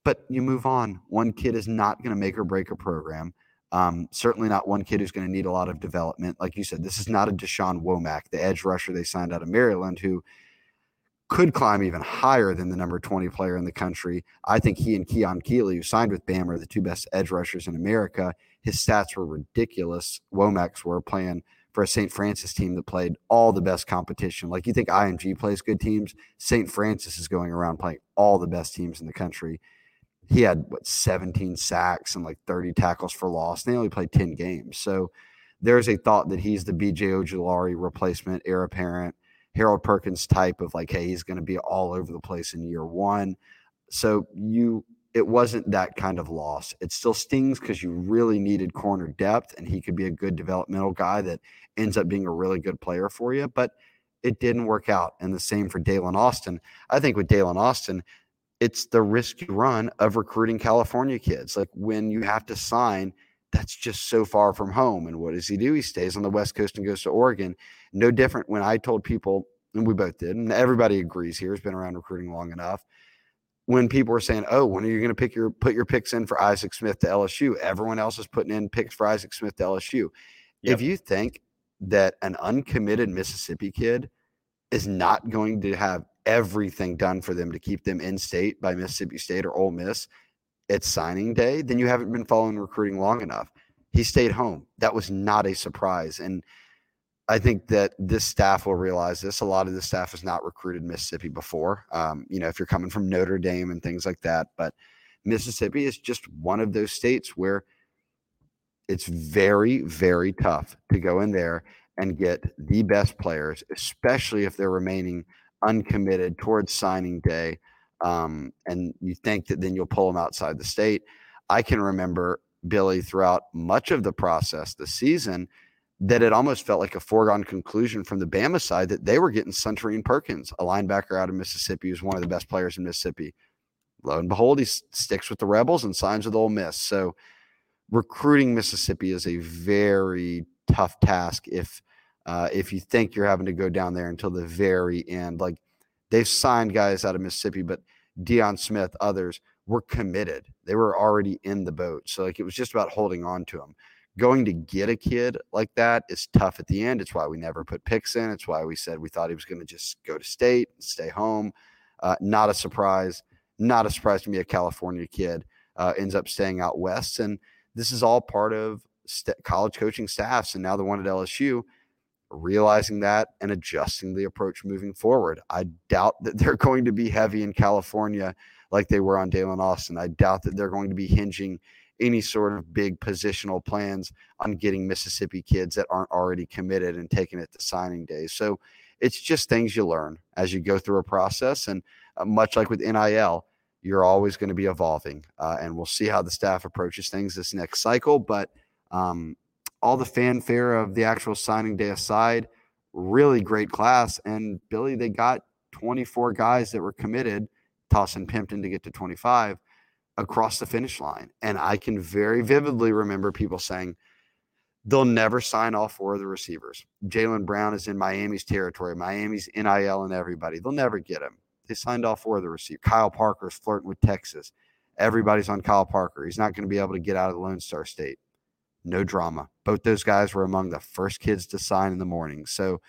but you move on. One kid is not going to make or break a program. Um, certainly not one kid who's going to need a lot of development. Like you said, this is not a Dashawn Womack, the edge rusher they signed out of Maryland, who could climb even higher than the number 20 player in the country. I think he and Keon Keeley, who signed with Bama, are the two best edge rushers in America. His stats were ridiculous. Womack's were playing for a St. Francis team that played all the best competition. Like you think IMG plays good teams, St. Francis is going around playing all the best teams in the country. He had what 17 sacks and like 30 tackles for loss. They only played 10 games. So there's a thought that he's the BJ Ojulari replacement, heir apparent Harold Perkins type of like, hey, he's going to be all over the place in year one. So you, it wasn't that kind of loss. It still stings because you really needed corner depth, and he could be a good developmental guy that ends up being a really good player for you. But it didn't work out. And the same for Daylen Austin. I think with Daylen Austin, it's the risk you run of recruiting California kids. Like when you have to sign, that's just so far from home. And what does he do? He stays on the West Coast and goes to Oregon. No different when I told people, and we both did, and everybody agrees here, has been around recruiting long enough. When people were saying, "Oh, when are you going to pick your put your picks in for Isaac Smith to LSU?" Everyone else is putting in picks for Isaac Smith to LSU. Yep. If you think that an uncommitted Mississippi kid is not going to have everything done for them to keep them in state by Mississippi State or Ole Miss at signing day, then you haven't been following recruiting long enough. He stayed home. That was not a surprise. And I think that this staff will realize this. A lot of the staff has not recruited Mississippi before. Um, you know, if you're coming from Notre Dame and things like that, but Mississippi is just one of those states where it's very, very tough to go in there and get the best players, especially if they're remaining uncommitted towards signing day. Um, and you think that then you'll pull them outside the state. I can remember Billy throughout much of the process the season that it almost felt like a foregone conclusion from the Bama side that they were getting Suntarine Perkins, a linebacker out of Mississippi, who's one of the best players in Mississippi. Lo and behold, he sticks with the Rebels and signs with Ole Miss. So recruiting Mississippi is a very tough task if uh, if you think you're having to go down there until the very end. Like they've signed guys out of Mississippi, but Deion Smith, others were committed. They were already in the boat. So like it was just about holding on to them. Going to get a kid like that is tough at the end. It's why we never put picks in. It's why we said we thought he was going to just go to state and stay home. Uh, not a surprise. Not a surprise to me. A California kid uh, ends up staying out west, and this is all part of st- college coaching staffs. And now the one at LSU realizing that and adjusting the approach moving forward. I doubt that they're going to be heavy in California like they were on Daylen Austin. I doubt that they're going to be hinging any sort of big positional plans on getting Mississippi kids that aren't already committed and taking it to signing day. So it's just things you learn as you go through a process. And uh, much like with NIL, you're always going to be evolving. Uh, and we'll see how the staff approaches things this next cycle. But um, all the fanfare of the actual signing day aside, really great class. And Billy, they got 24 guys that were committed, tossing Pimpton to get to 25 across the finish line. And I can very vividly remember people saying, they'll never sign all four of the receivers. Jalen Brown is in Miami's territory. Miami's NIL and everybody. They'll never get him. They signed all four of the receivers. Kyle Parker's flirting with Texas. Everybody's on Kyle Parker. He's not going to be able to get out of the Lone Star State no drama. Both those guys were among the first kids to sign in the morning. So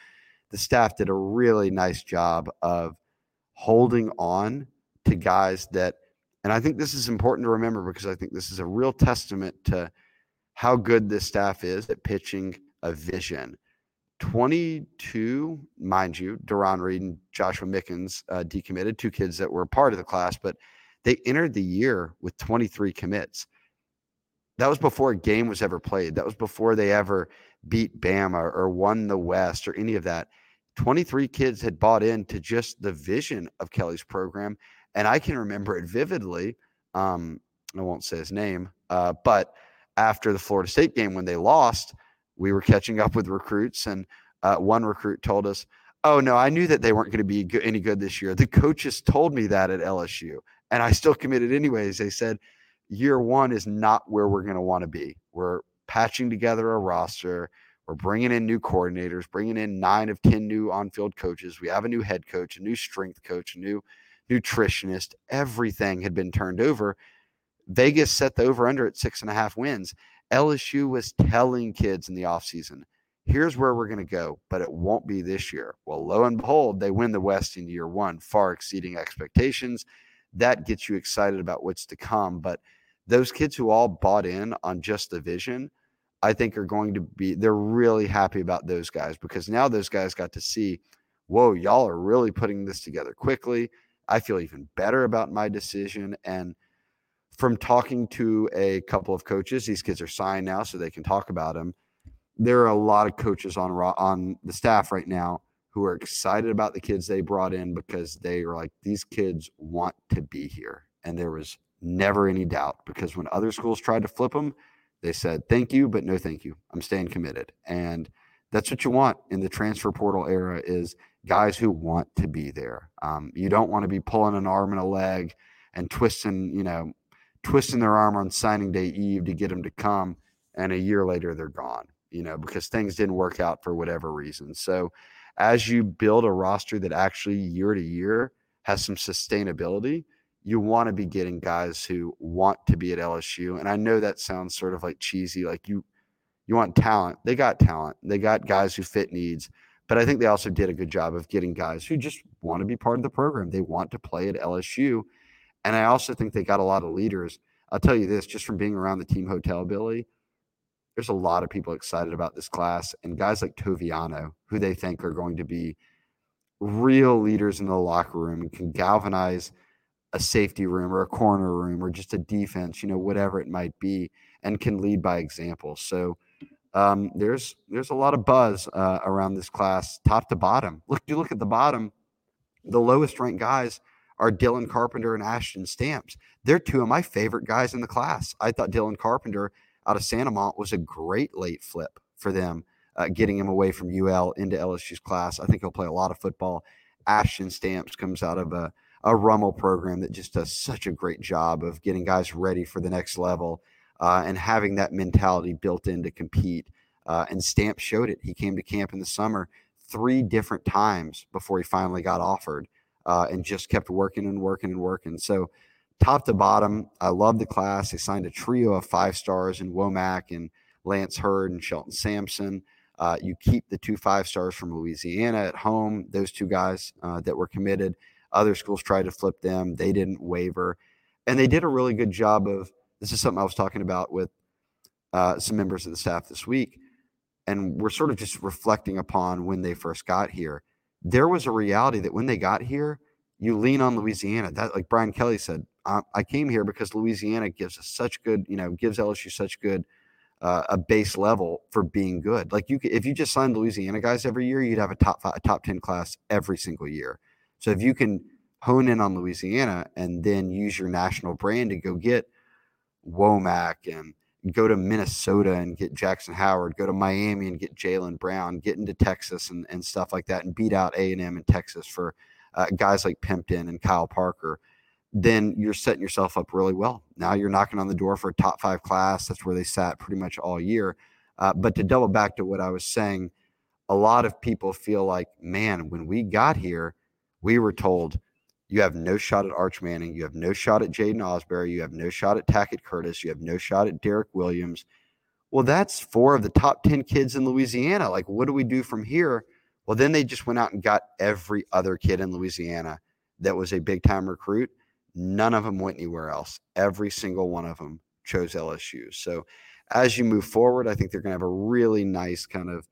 the staff did a really nice job of holding on to guys that, and I think this is important to remember because I think this is a real testament to how good this staff is at pitching a vision. 22, mind you, Deron Reed and Joshua Mickens uh, decommitted, two kids that were part of the class, but they entered the year with 23 commits that was before a game was ever played. That was before they ever beat Bama or won the West or any of that. 23 kids had bought into just the vision of Kelly's program. And I can remember it vividly. Um, I won't say his name, uh, but after the Florida State game, when they lost, we were catching up with recruits. And uh, one recruit told us, Oh, no, I knew that they weren't going to be good, any good this year. The coaches told me that at LSU, and I still committed anyways. They said, year one is not where we're going to want to be. We're patching together a roster. We're bringing in new coordinators, bringing in nine of 10 new on field coaches. We have a new head coach, a new strength coach, a new nutritionist. Everything had been turned over. Vegas set the over under at six and a half wins. LSU was telling kids in the offseason, here's where we're going to go, but it won't be this year. Well, lo and behold, they win the West in year one, far exceeding expectations. That gets you excited about what's to come. But those kids who all bought in on just the vision, I think are going to be, they're really happy about those guys because now those guys got to see, whoa, y'all are really putting this together quickly. I feel even better about my decision. And from talking to a couple of coaches, these kids are signed now so they can talk about them. There are a lot of coaches on on the staff right now who are excited about the kids they brought in because they are like these kids want to be here, and there was Never any doubt because when other schools tried to flip them, they said, thank you, but no thank you. I'm staying committed. And that's what you want in the transfer portal era is guys who want to be there. Um, you don't want to be pulling an arm and a leg and twisting, you know, twisting their arm on signing day eve to get them to come. And a year later, they're gone, you know, because things didn't work out for whatever reason. So as you build a roster that actually year to year has some sustainability – you want to be getting guys who want to be at LSU. And I know that sounds sort of like cheesy, like you you want talent. They got talent. They got guys who fit needs. But I think they also did a good job of getting guys who just want to be part of the program. They want to play at LSU. And I also think they got a lot of leaders. I'll tell you this, just from being around the team hotel, Billy, there's a lot of people excited about this class and guys like Toviano, who they think are going to be real leaders in the locker room and can galvanize – a safety room or a corner room or just a defense, you know, whatever it might be, and can lead by example. So um, there's there's a lot of buzz uh, around this class, top to bottom. Look, you look at the bottom, the lowest ranked guys are Dylan Carpenter and Ashton Stamps. They're two of my favorite guys in the class. I thought Dylan Carpenter out of St. Amant was a great late flip for them, uh, getting him away from UL into LSU's class. I think he'll play a lot of football. Ashton Stamps comes out of a a Rummel program that just does such a great job of getting guys ready for the next level uh, and having that mentality built in to compete. Uh, and Stamp showed it. He came to camp in the summer three different times before he finally got offered. uh, and just kept working and working and working. So, top to bottom, I love the class. They signed a trio of five stars in Womack and Lance Heard and Shelton Sampson. Uh, you keep the two five stars from Louisiana at home, those two guys uh, that were committed. Other schools tried to flip them, they didn't waver. And they did a really good job of this is something I was talking about with uh, some members of the staff this week. And we're sort of just reflecting upon when they first got here. There was a reality that when they got here, you lean on Louisiana. That, like Brian Kelly said, I, I came here because Louisiana gives us such good, you know, gives LSU such good uh, a base level for being good. Like you, could, if you just signed Louisiana guys every year, you'd have a top five, a top ten class every single year. So if you can hone in on Louisiana and then use your national brand to go get Womack and go to Minnesota and get Jackson Howard, go to Miami and get Jalen Brown, get into Texas and, and stuff like that, and beat out A and M in Texas for uh, guys like Pimpton and Kyle Parker then you're setting yourself up really well. Now you're knocking on the door for a top five class. That's where they sat pretty much all year. Uh, but to double back to what I was saying, a lot of people feel like, man, when we got here, we were told you have no shot at Arch Manning, you have no shot at Jaden Ausberry, you have no shot at Tackett Curtis, you have no shot at Derek Williams. Well, that's four of the top 10 kids in Louisiana. Like, what do we do from here? Well, then they just went out and got every other kid in Louisiana that was a big time recruit None of them went anywhere else. Every single one of them chose LSU. So as you move forward, I think they're going to have a really nice kind of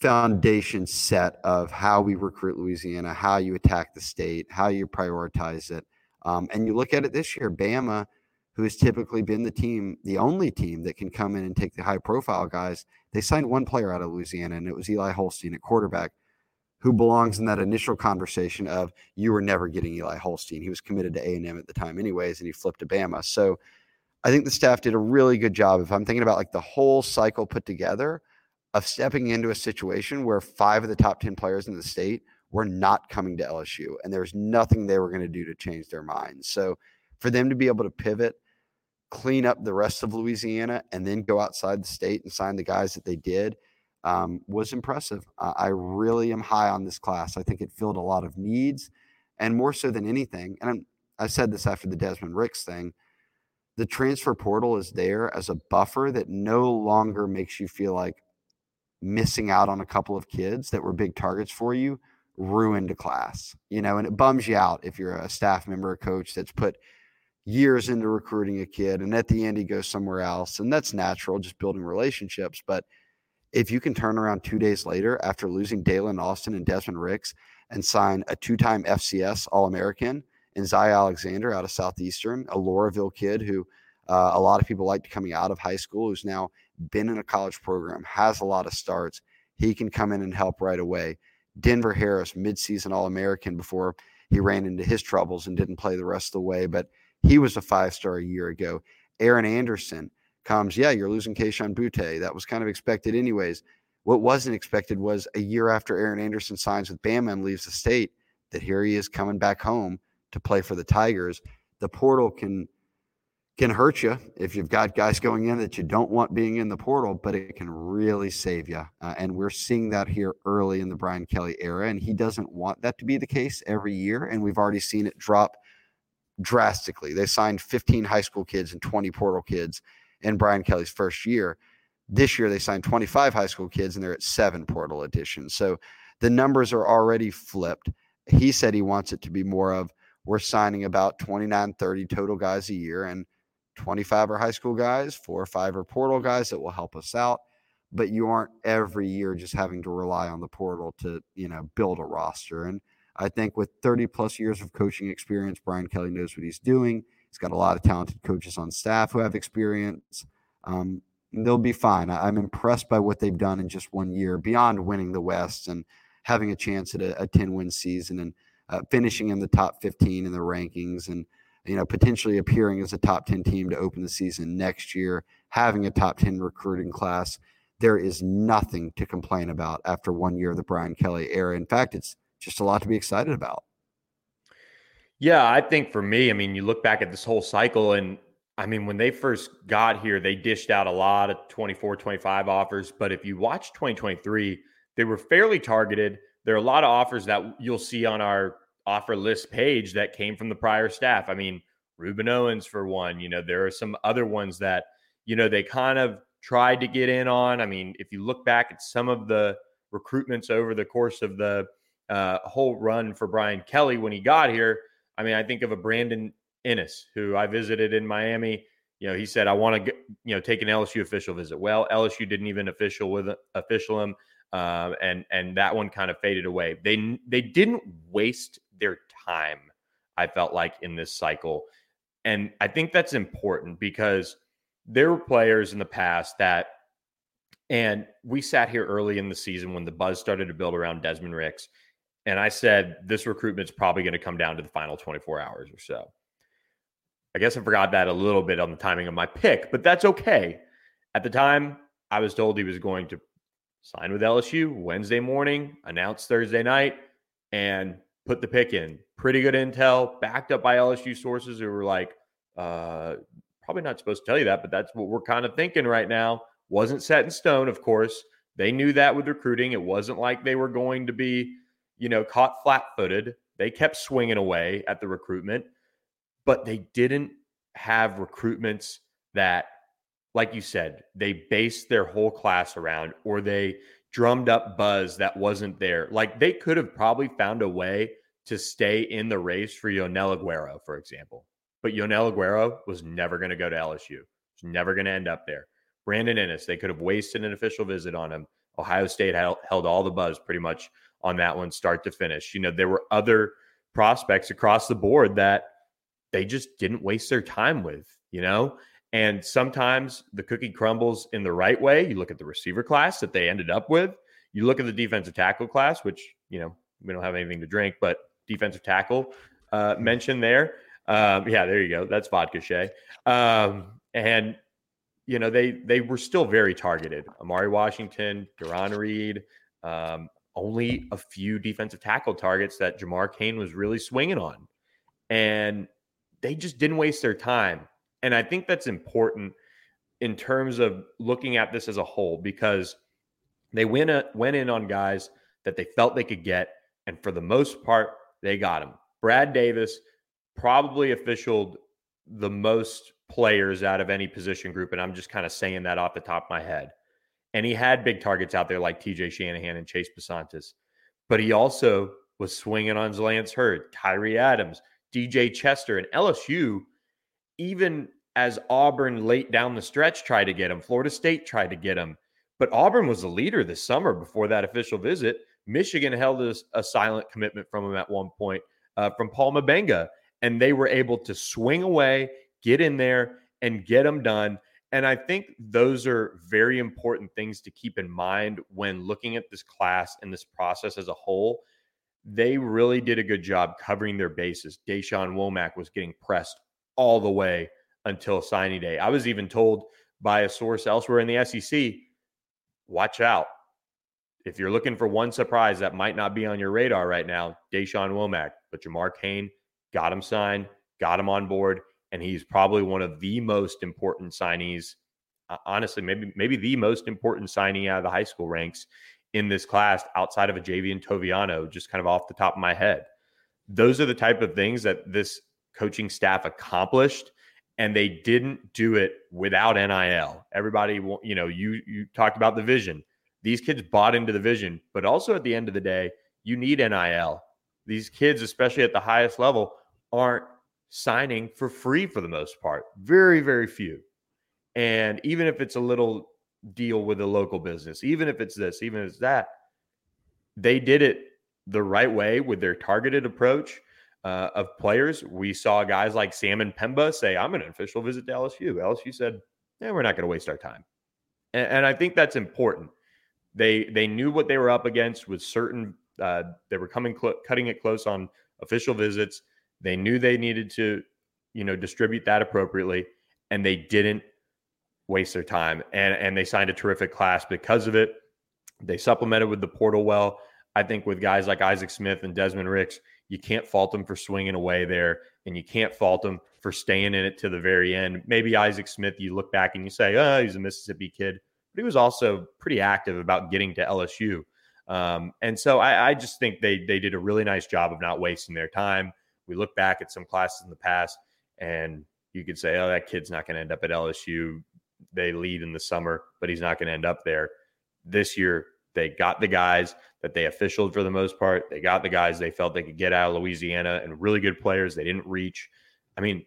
foundation set of how we recruit Louisiana, how you attack the state, how you prioritize it. Um, and you look at it this year, Bama, who has typically been the team, the only team that can come in and take the high profile guys, they signed one player out of Louisiana, and it was Eli Holstein at quarterback who belongs in that initial conversation of you were never getting Eli Holstein. He was committed to A&M at the time anyways, and he flipped to Bama. So I think the staff did a really good job. If I'm thinking about like the whole cycle put together of stepping into a situation where five of the top 10 players in the state were not coming to LSU and there was nothing they were going to do to change their minds. So for them to be able to pivot, clean up the rest of Louisiana, and then go outside the state and sign the guys that they did – um, was impressive. I really am high on this class. I think it filled a lot of needs, and more so than anything, and I'm, I said this after the Desmond Ricks thing. The transfer portal is there as a buffer that no longer makes you feel like missing out on a couple of kids that were big targets for you ruined a class, you know, and it bums you out if you're a staff member, a coach that's put years into recruiting a kid and at the end he goes somewhere else. And that's natural, just building relationships. But if you can turn around two days later after losing Daylen Austin and Desmond Ricks and sign a two time FCS All American and Zy Alexander out of Southeastern, a Loreauville kid who uh, a lot of people liked coming out of high school, who's now been in a college program, has a lot of starts. He can come in and help right away. Denver Harris, midseason All American before he ran into his troubles and didn't play the rest of the way, but he was a five star a year ago. Aaron Anderson, comes, yeah, you're losing Kayshon Boutte. That was kind of expected, anyways. What wasn't expected was a year after Aaron Anderson signs with Bama and leaves the state, that here he is coming back home to play for the Tigers. The portal can can hurt you if you've got guys going in that you don't want being in the portal, but it can really save you. Uh, and we're seeing that here early in the Brian Kelly era, and he doesn't want that to be the case every year. And we've already seen it drop drastically. They signed 15 high school kids and 20 portal kids in Brian Kelly's first year. This year, they signed 25 high school kids and they're at seven portal additions. So the numbers are already flipped. He said he wants it to be more of we're signing about 29, 30 total guys a year, and 25 are high school guys, four or five are portal guys that will help us out. But you aren't every year just having to rely on the portal to, you know, build a roster. And I think with 30 plus years of coaching experience, Brian Kelly knows what he's doing. He's got a lot of talented coaches on staff who have experience. Um, they'll be fine. I, am impressed by what they've done in just one year, beyond winning the West and having a chance at a, a 10 win season and uh, finishing in the top 15 in the rankings and you know potentially appearing as a top 10 team to open the season next year having a top 10 recruiting class there is nothing to complain about after one year of the brian kelly era in fact it's just a lot to be excited about yeah, I think for me, I mean, you look back at this whole cycle and I mean, when they first got here, they dished out a lot of 24, 25 offers. But if you watch 2023, they were fairly targeted. There are a lot of offers that you'll see on our offer list page that came from the prior staff. I mean, Rueben Owens for one. You know, there are some other ones that you know they kind of tried to get in on. I mean, if you look back at some of the recruitments over the course of the uh, whole run for Brian Kelly when he got here, I mean, I think of a Brandon Inniss who I visited in Miami. You know, he said, "I want to, you know, take an LSU official visit." Well, LSU didn't even official with official him, um, and and that one kind of faded away. They they didn't waste their time. I felt like in this cycle, and I think that's important because there were players in the past that, and we sat here early in the season when the buzz started to build around Desmond Ricks. And I said, this recruitment's probably going to come down to the final 24 hours or so. I guess I forgot that a little bit on the timing of my pick, but that's okay. At the time, I was told he was going to sign with LSU Wednesday morning, announce Thursday night, and put the pick in. Pretty good intel, backed up by LSU sources who were like, uh, probably not supposed to tell you that, but that's what we're kind of thinking right now. Wasn't set in stone, of course. They knew that with recruiting. It wasn't like they were going to be, you know, caught flat footed. They kept swinging away at the recruitment, but they didn't have recruitments that, like you said, they based their whole class around or they drummed up buzz that wasn't there. Like they could have probably found a way to stay in the race for Joenel Aguero, for example. But Joenel Aguero was never going to go to LSU. Was never going to end up there. Brandon Inniss, they could have wasted an official visit on him. Ohio State held, held all the buzz pretty much on that one, start to finish. You know, there were other prospects across the board that they just didn't waste their time with, you know? And sometimes the cookie crumbles in the right way. You look at the receiver class that they ended up with. You look at the defensive tackle class, which, you know, we don't have anything to drink, but defensive tackle uh, mentioned there. Um, yeah, there you go. That's vodka Shea. Um, and you know they they were still very targeted. Amari Washington, Duran Reed, um, only a few defensive tackle targets that Jamar Cain was really swinging on, and they just didn't waste their time. And I think that's important in terms of looking at this as a whole because they went a, went in on guys that they felt they could get, and for the most part, they got them. Brad Davis probably officialed the most players out of any position group. And I'm just kind of saying that off the top of my head. And he had big targets out there like TJ Shanahan and Chase Bisontis. But he also was swinging on Lance Heard, Tyree Adams, DJ Chester, and LSU, even as Auburn late down the stretch tried to get him, Florida State tried to get him. But Auburn was the leader this summer before that official visit. Michigan held a, a silent commitment from him at one point uh, from Paul Mubenga and they were able to swing away, get in there, and get them done. And I think those are very important things to keep in mind when looking at this class and this process as a whole. They really did a good job covering their bases. Dashawn Womack was getting pressed all the way until signing day. I was even told by a source elsewhere in the SEC watch out. If you're looking for one surprise that might not be on your radar right now, Dashawn Womack, but Jamar Cain got him signed, got him on board, and he's probably one of the most important signees. Uh, honestly, maybe maybe the most important signing out of the high school ranks in this class outside of a Javien Toviano, just kind of off the top of my head. Those are the type of things that this coaching staff accomplished and they didn't do it without NIL. Everybody, you know, you you talked about the vision. These kids bought into the vision, but also at the end of the day, you need NIL. These kids, especially at the highest level, aren't signing for free for the most part. Very, very few. And even if it's a little deal with a local business, even if it's this, even if it's that, they did it the right way with their targeted approach uh, of players. We saw guys like Sam M'Pemba say, I'm an official visit to LSU. LSU said, Yeah, we're not going to waste our time. And, and, I think that's important. They they knew what they were up against with certain uh, they were coming cl- cutting it close on official visits they knew they needed to, you know, distribute that appropriately, and they didn't waste their time. And and they signed a terrific class because of it. They supplemented with the portal well. I think with guys like Isaac Smith and Desmond Ricks, you can't fault them for swinging away there, and you can't fault them for staying in it to the very end. Maybe Isaac Smith, you look back and you say, oh, he's a Mississippi kid, but he was also pretty active about getting to LSU Um, and so I, I just think they they did a really nice job of not wasting their time. We look back at some classes in the past, and you could say, "Oh, that kid's not going to end up at LSU." They lead in the summer, but he's not going to end up there. This year, they got the guys that they officialed for the most part. They got the guys they felt they could get out of Louisiana and really good players they didn't reach. I mean,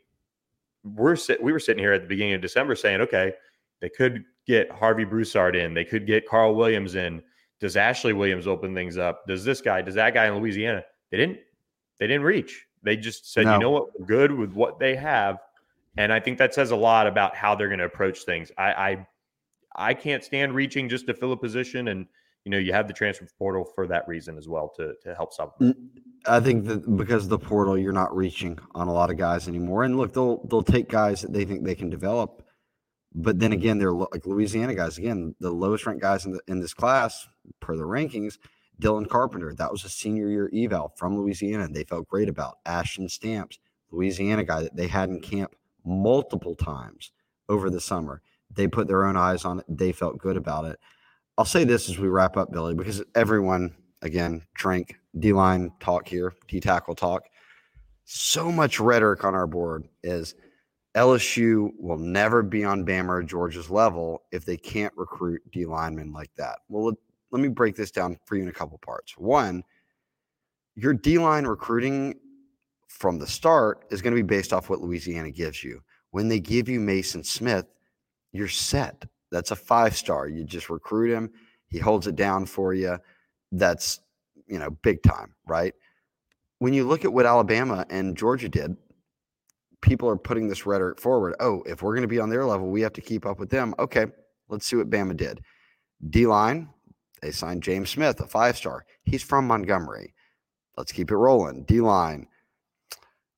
we're sit- we were sitting here at the beginning of December saying, okay, they could get Harvey Broussard in, they could get Carl Williams in. Does Ashley Williams open things up? Does this guy? Does that guy in Louisiana? They didn't. They didn't reach. They just said, no. you know what, we're good with what they have, and I think that says a lot about how they're going to approach things. I, I I can't stand reaching just to fill a position and you know you have the transfer portal for that reason as well to to help supplement. I think that because of the portal, you're not reaching on a lot of guys anymore. And look, they'll they'll take guys that they think they can develop, but then again, they're like Louisiana guys. Again, the lowest ranked guys in the, in this class per the rankings. Dylan Carpenter, that was a senior year eval from Louisiana, and they felt great about. Ashton Stamps, Louisiana guy that they had in camp multiple times over the summer. They put their own eyes on it. They felt good about it. I'll say this as we wrap up, Billy, because everyone, again, drank D line talk here, D tackle talk. So much rhetoric on our board is LSU will never be on Bama or Georgia's level if they can't recruit D linemen like that. Well, let, let me break this down for you in a couple parts. One, your D line recruiting from the start is going to be based off what Louisiana gives you. When they give you Mason Smith, you're set. That's a five star. You just recruit him, he holds it down for you. That's, you know, big time, right? When you look at what Alabama and Georgia did, people are putting this rhetoric forward. Oh, if we're going to be on their level, we have to keep up with them. Okay, let's see what Bama did. D line, they signed James Smith, a five star. He's from Montgomery. Let's keep it rolling. D line,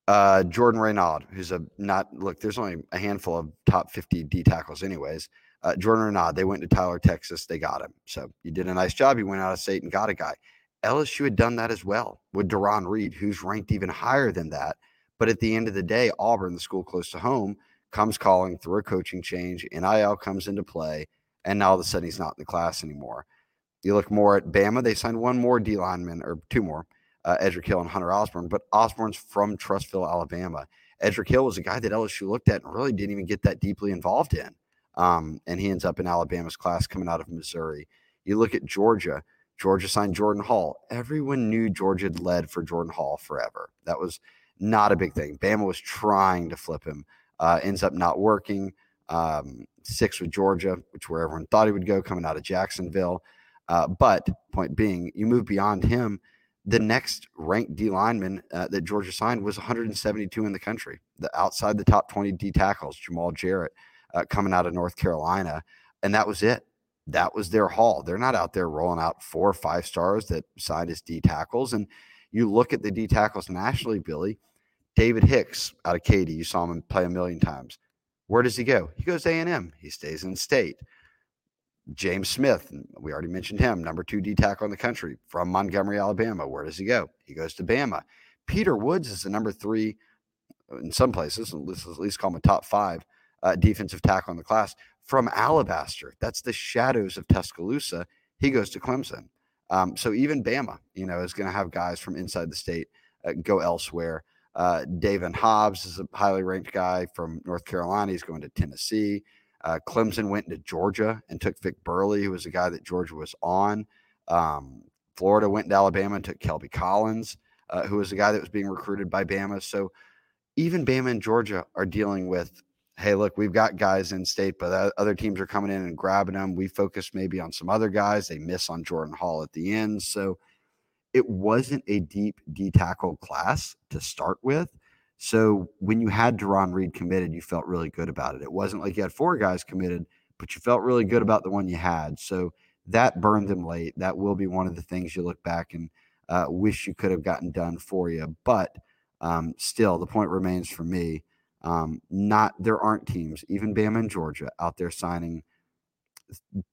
uh, Jordan Renaud, who's a not look. There's only a handful of top 50 D tackles, anyways. Uh, Jordan Renaud, they went to Tyler, Texas. They got him. So you did a nice job. You went out of state and got a guy. LSU had done that as well with Deron Reed, who's ranked even higher than that. But at the end of the day, Auburn, the school close to home, comes calling through a coaching change. NIL comes into play. And now all of a sudden he's not in the class anymore. You look more at Bama, they signed one more D lineman or two more, uh, Edric Hill and Hunter Osborne. But Osborne's from Trussville, Alabama. Edric Hill was a guy that LSU looked at and really didn't even get that deeply involved in. Um, and he ends up in Alabama's class coming out of Missouri. You look at Georgia. Georgia signed Jordan Hall. Everyone knew Georgia had led for Jordan Hall forever. That was not a big thing. Bama was trying to flip him. Uh, ends up not working. Um, six with Georgia, which where everyone thought he would go coming out of Jacksonville. Uh, but point being, you move beyond him. The next ranked D lineman uh, that Georgia signed was 172 in the country. The outside the top 20 D tackles, Jamaal Jarrett uh, coming out of North Carolina, and that was it. That was their haul. They're not out there rolling out four or five stars that side as D tackles. And you look at the D tackles nationally, Billy. David Hicks out of Katy, you saw him play a million times. Where does he go? He goes A and M. He stays in state. James Smith, we already mentioned him, number two D tackle in the country from Montgomery, Alabama. Where does he go? He goes to Bama. Peter Woods is the number three in some places, at least call him a top five uh, defensive tackle in the class from Alabaster. That's the shadows of Tuscaloosa. He goes to Clemson. Um, so even Bama, you know, is going to have guys from inside the state uh, go elsewhere. Uh, Daevin Hobbs is a highly ranked guy from North Carolina. He's going to Tennessee. Uh, Clemson went to Georgia and took Vic Burley, who was a guy that Georgia was on. Um, Florida went to Alabama and took Kelby Collins, uh, who was a guy that was being recruited by Bama. So even Bama and Georgia are dealing with hey, look, we've got guys in state, but other teams are coming in and grabbing them. We focus maybe on some other guys. They miss on Jordan Hall at the end. So it wasn't a deep D tackle class to start with. So when you had Deron Reed committed, you felt really good about it. It wasn't like you had four guys committed, but you felt really good about the one you had. So that burned them late. That will be one of the things you look back and uh, wish you could have gotten done for you. But um, still, the point remains for me um, not there aren't teams, even Bama and Georgia, out there signing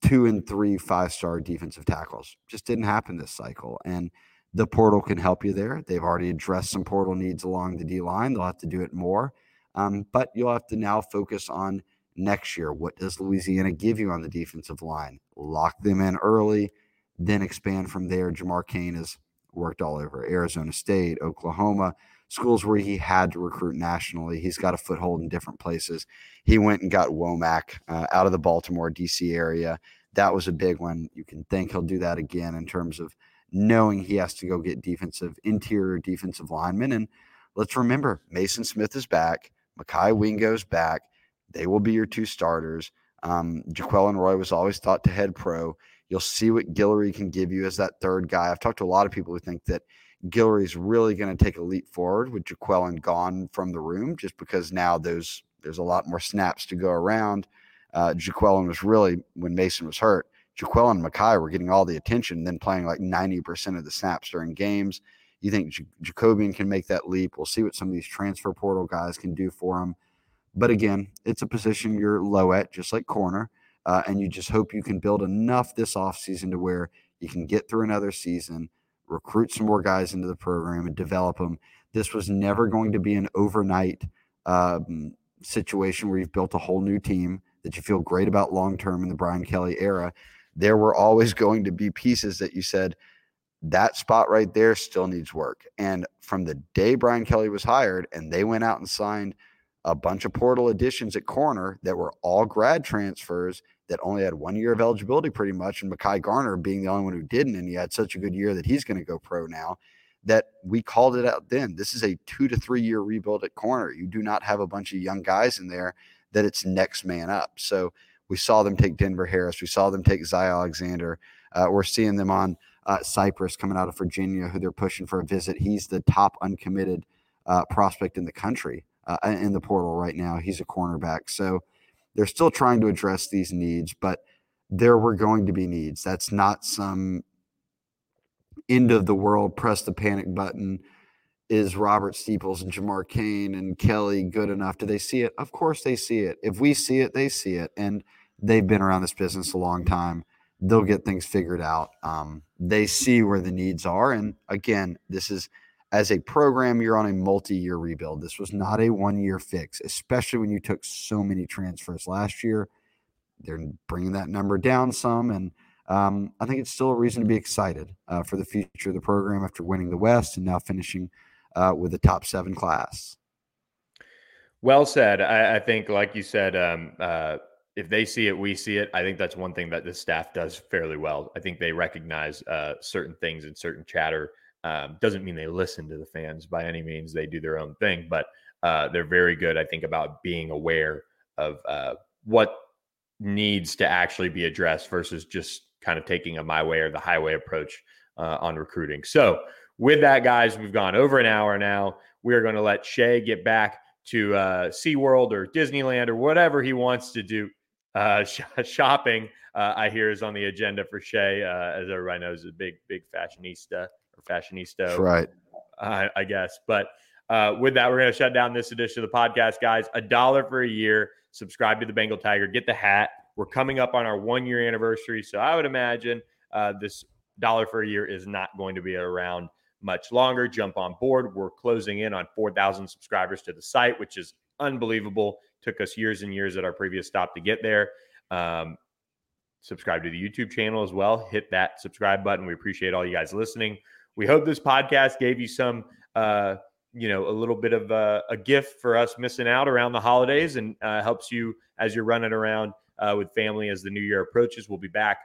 two and three five star defensive tackles. Just didn't happen this cycle. And the portal can help you there. They've already addressed some portal needs along the D line. They'll have to do it more. Um, but you'll have to now focus on next year. What does Louisiana give you on the defensive line? Lock them in early then expand from there. Jamar Cain has worked all over Arizona State, Oklahoma, schools where he had to recruit nationally. He's got a foothold in different places. He went and got Womack uh, out of the Baltimore, D.C. area. That was a big one. You can think he'll do that again in terms of knowing he has to go get defensive, interior defensive linemen. And let's remember, Mason Smith is back. Mekhi Wingo's back. They will be your two starters. Um, Jaquelin Roy was always thought to head pro. You'll see what Guillory can give you as that third guy. I've talked to a lot of people who think that Guillory's really going to take a leap forward with Jaquelin gone from the room, just because now there's there's a lot more snaps to go around. Uh, was really when Mason was hurt. Jaquelin and Mekhi were getting all the attention, then playing like 90% of the snaps during games. You think J- Jacobian can make that leap? We'll see what some of these transfer portal guys can do for him. But again, it's a position you're low at, just like corner. Uh, and you just hope you can build enough this offseason to where you can get through another season, recruit some more guys into the program, and develop them. This was never going to be an overnight um, situation where you've built a whole new team that you feel great about long term in the Brian Kelly era. There were always going to be pieces that you said, that spot right there still needs work. And from the day Brian Kelly was hired and they went out and signed – a bunch of portal additions at corner that were all grad transfers that only had one year of eligibility pretty much, and Mekhi Garner being the only one who didn't, and he had such a good year that he's going to go pro now. That we called it out then. This is a two to three year rebuild at corner. You do not have a bunch of young guys in there that it's next man up. So we saw them take Denver Harris. We saw them take Zy Alexander. Uh, we're seeing them on uh, Cypress coming out of Virginia, who they're pushing for a visit. He's the top uncommitted uh, prospect in the country uh, in the portal right now. He's a cornerback. So they're still trying to address these needs, but there were going to be needs. That's not some end of the world, press the panic button. Is Robert Steeples and Jamar Cain and Kelly good enough? Do they see it? Of course they see it. If we see it, they see it. And they've been around this business a long time. They'll get things figured out. Um, they see where the needs are. And again, this is – as a program, you're on a multi year rebuild. This was not a one year fix, especially when you took so many transfers last year. They're bringing that number down some. And um, I think it's still a reason to be excited uh, for the future of the program after winning the West and now finishing uh, with the top seven class. Well said. I, I think, like you said, um, uh, if they see it, we see it. I think that's one thing that the staff does fairly well. I think they recognize uh, certain things and certain chatter um, doesn't mean they listen to the fans by any means. They do their own thing, but uh, they're very good, I think, about being aware of uh, what needs to actually be addressed versus just kind of taking a my way or the highway approach uh, on recruiting. So, with that, guys, we've gone over an hour now. We are going to let Shea get back to uh, SeaWorld or Disneyland or whatever he wants to do. Uh, sh- shopping, uh, I hear, is on the agenda for Shea. uh, as everybody knows, is a big, big fashionista or fashionista. That's right. I, I guess. But uh, with that, we're going to shut down this edition of the podcast, guys. A dollar for a year. Subscribe to the Bengal Tiger. Get the hat. We're coming up on our one year anniversary. So I would imagine uh, this dollar for a year is not going to be around much longer. Jump on board. We're closing in on 4,000 subscribers to the site, which is unbelievable. Took us years and years at our previous stop to get there. Um, subscribe to the YouTube channel as well. Hit that subscribe button. We appreciate all you guys listening we hope this podcast gave you some, uh, you know, a little bit of a, a, gift for us missing out around the holidays and uh, helps you as you're running around uh, with family as the new year approaches. We'll be back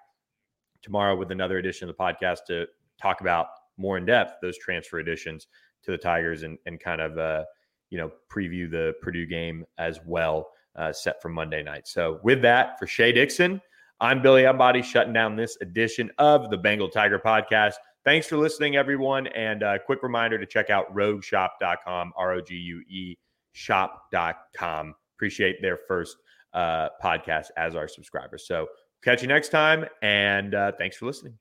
tomorrow with another edition of the podcast to talk about more in depth those transfer additions to the Tigers and, and kind of, uh, you know, preview the Purdue game as well, uh, set for Monday night. So, with that, for Shea Dixon, I'm Billy Embody, shutting down this edition of the Bengal Tiger podcast. Thanks for listening, everyone. And a quick reminder to check out rogueshop.com, R O G U E shop.com. Appreciate their first uh, podcast as our subscribers. So catch you next time. And uh, thanks for listening.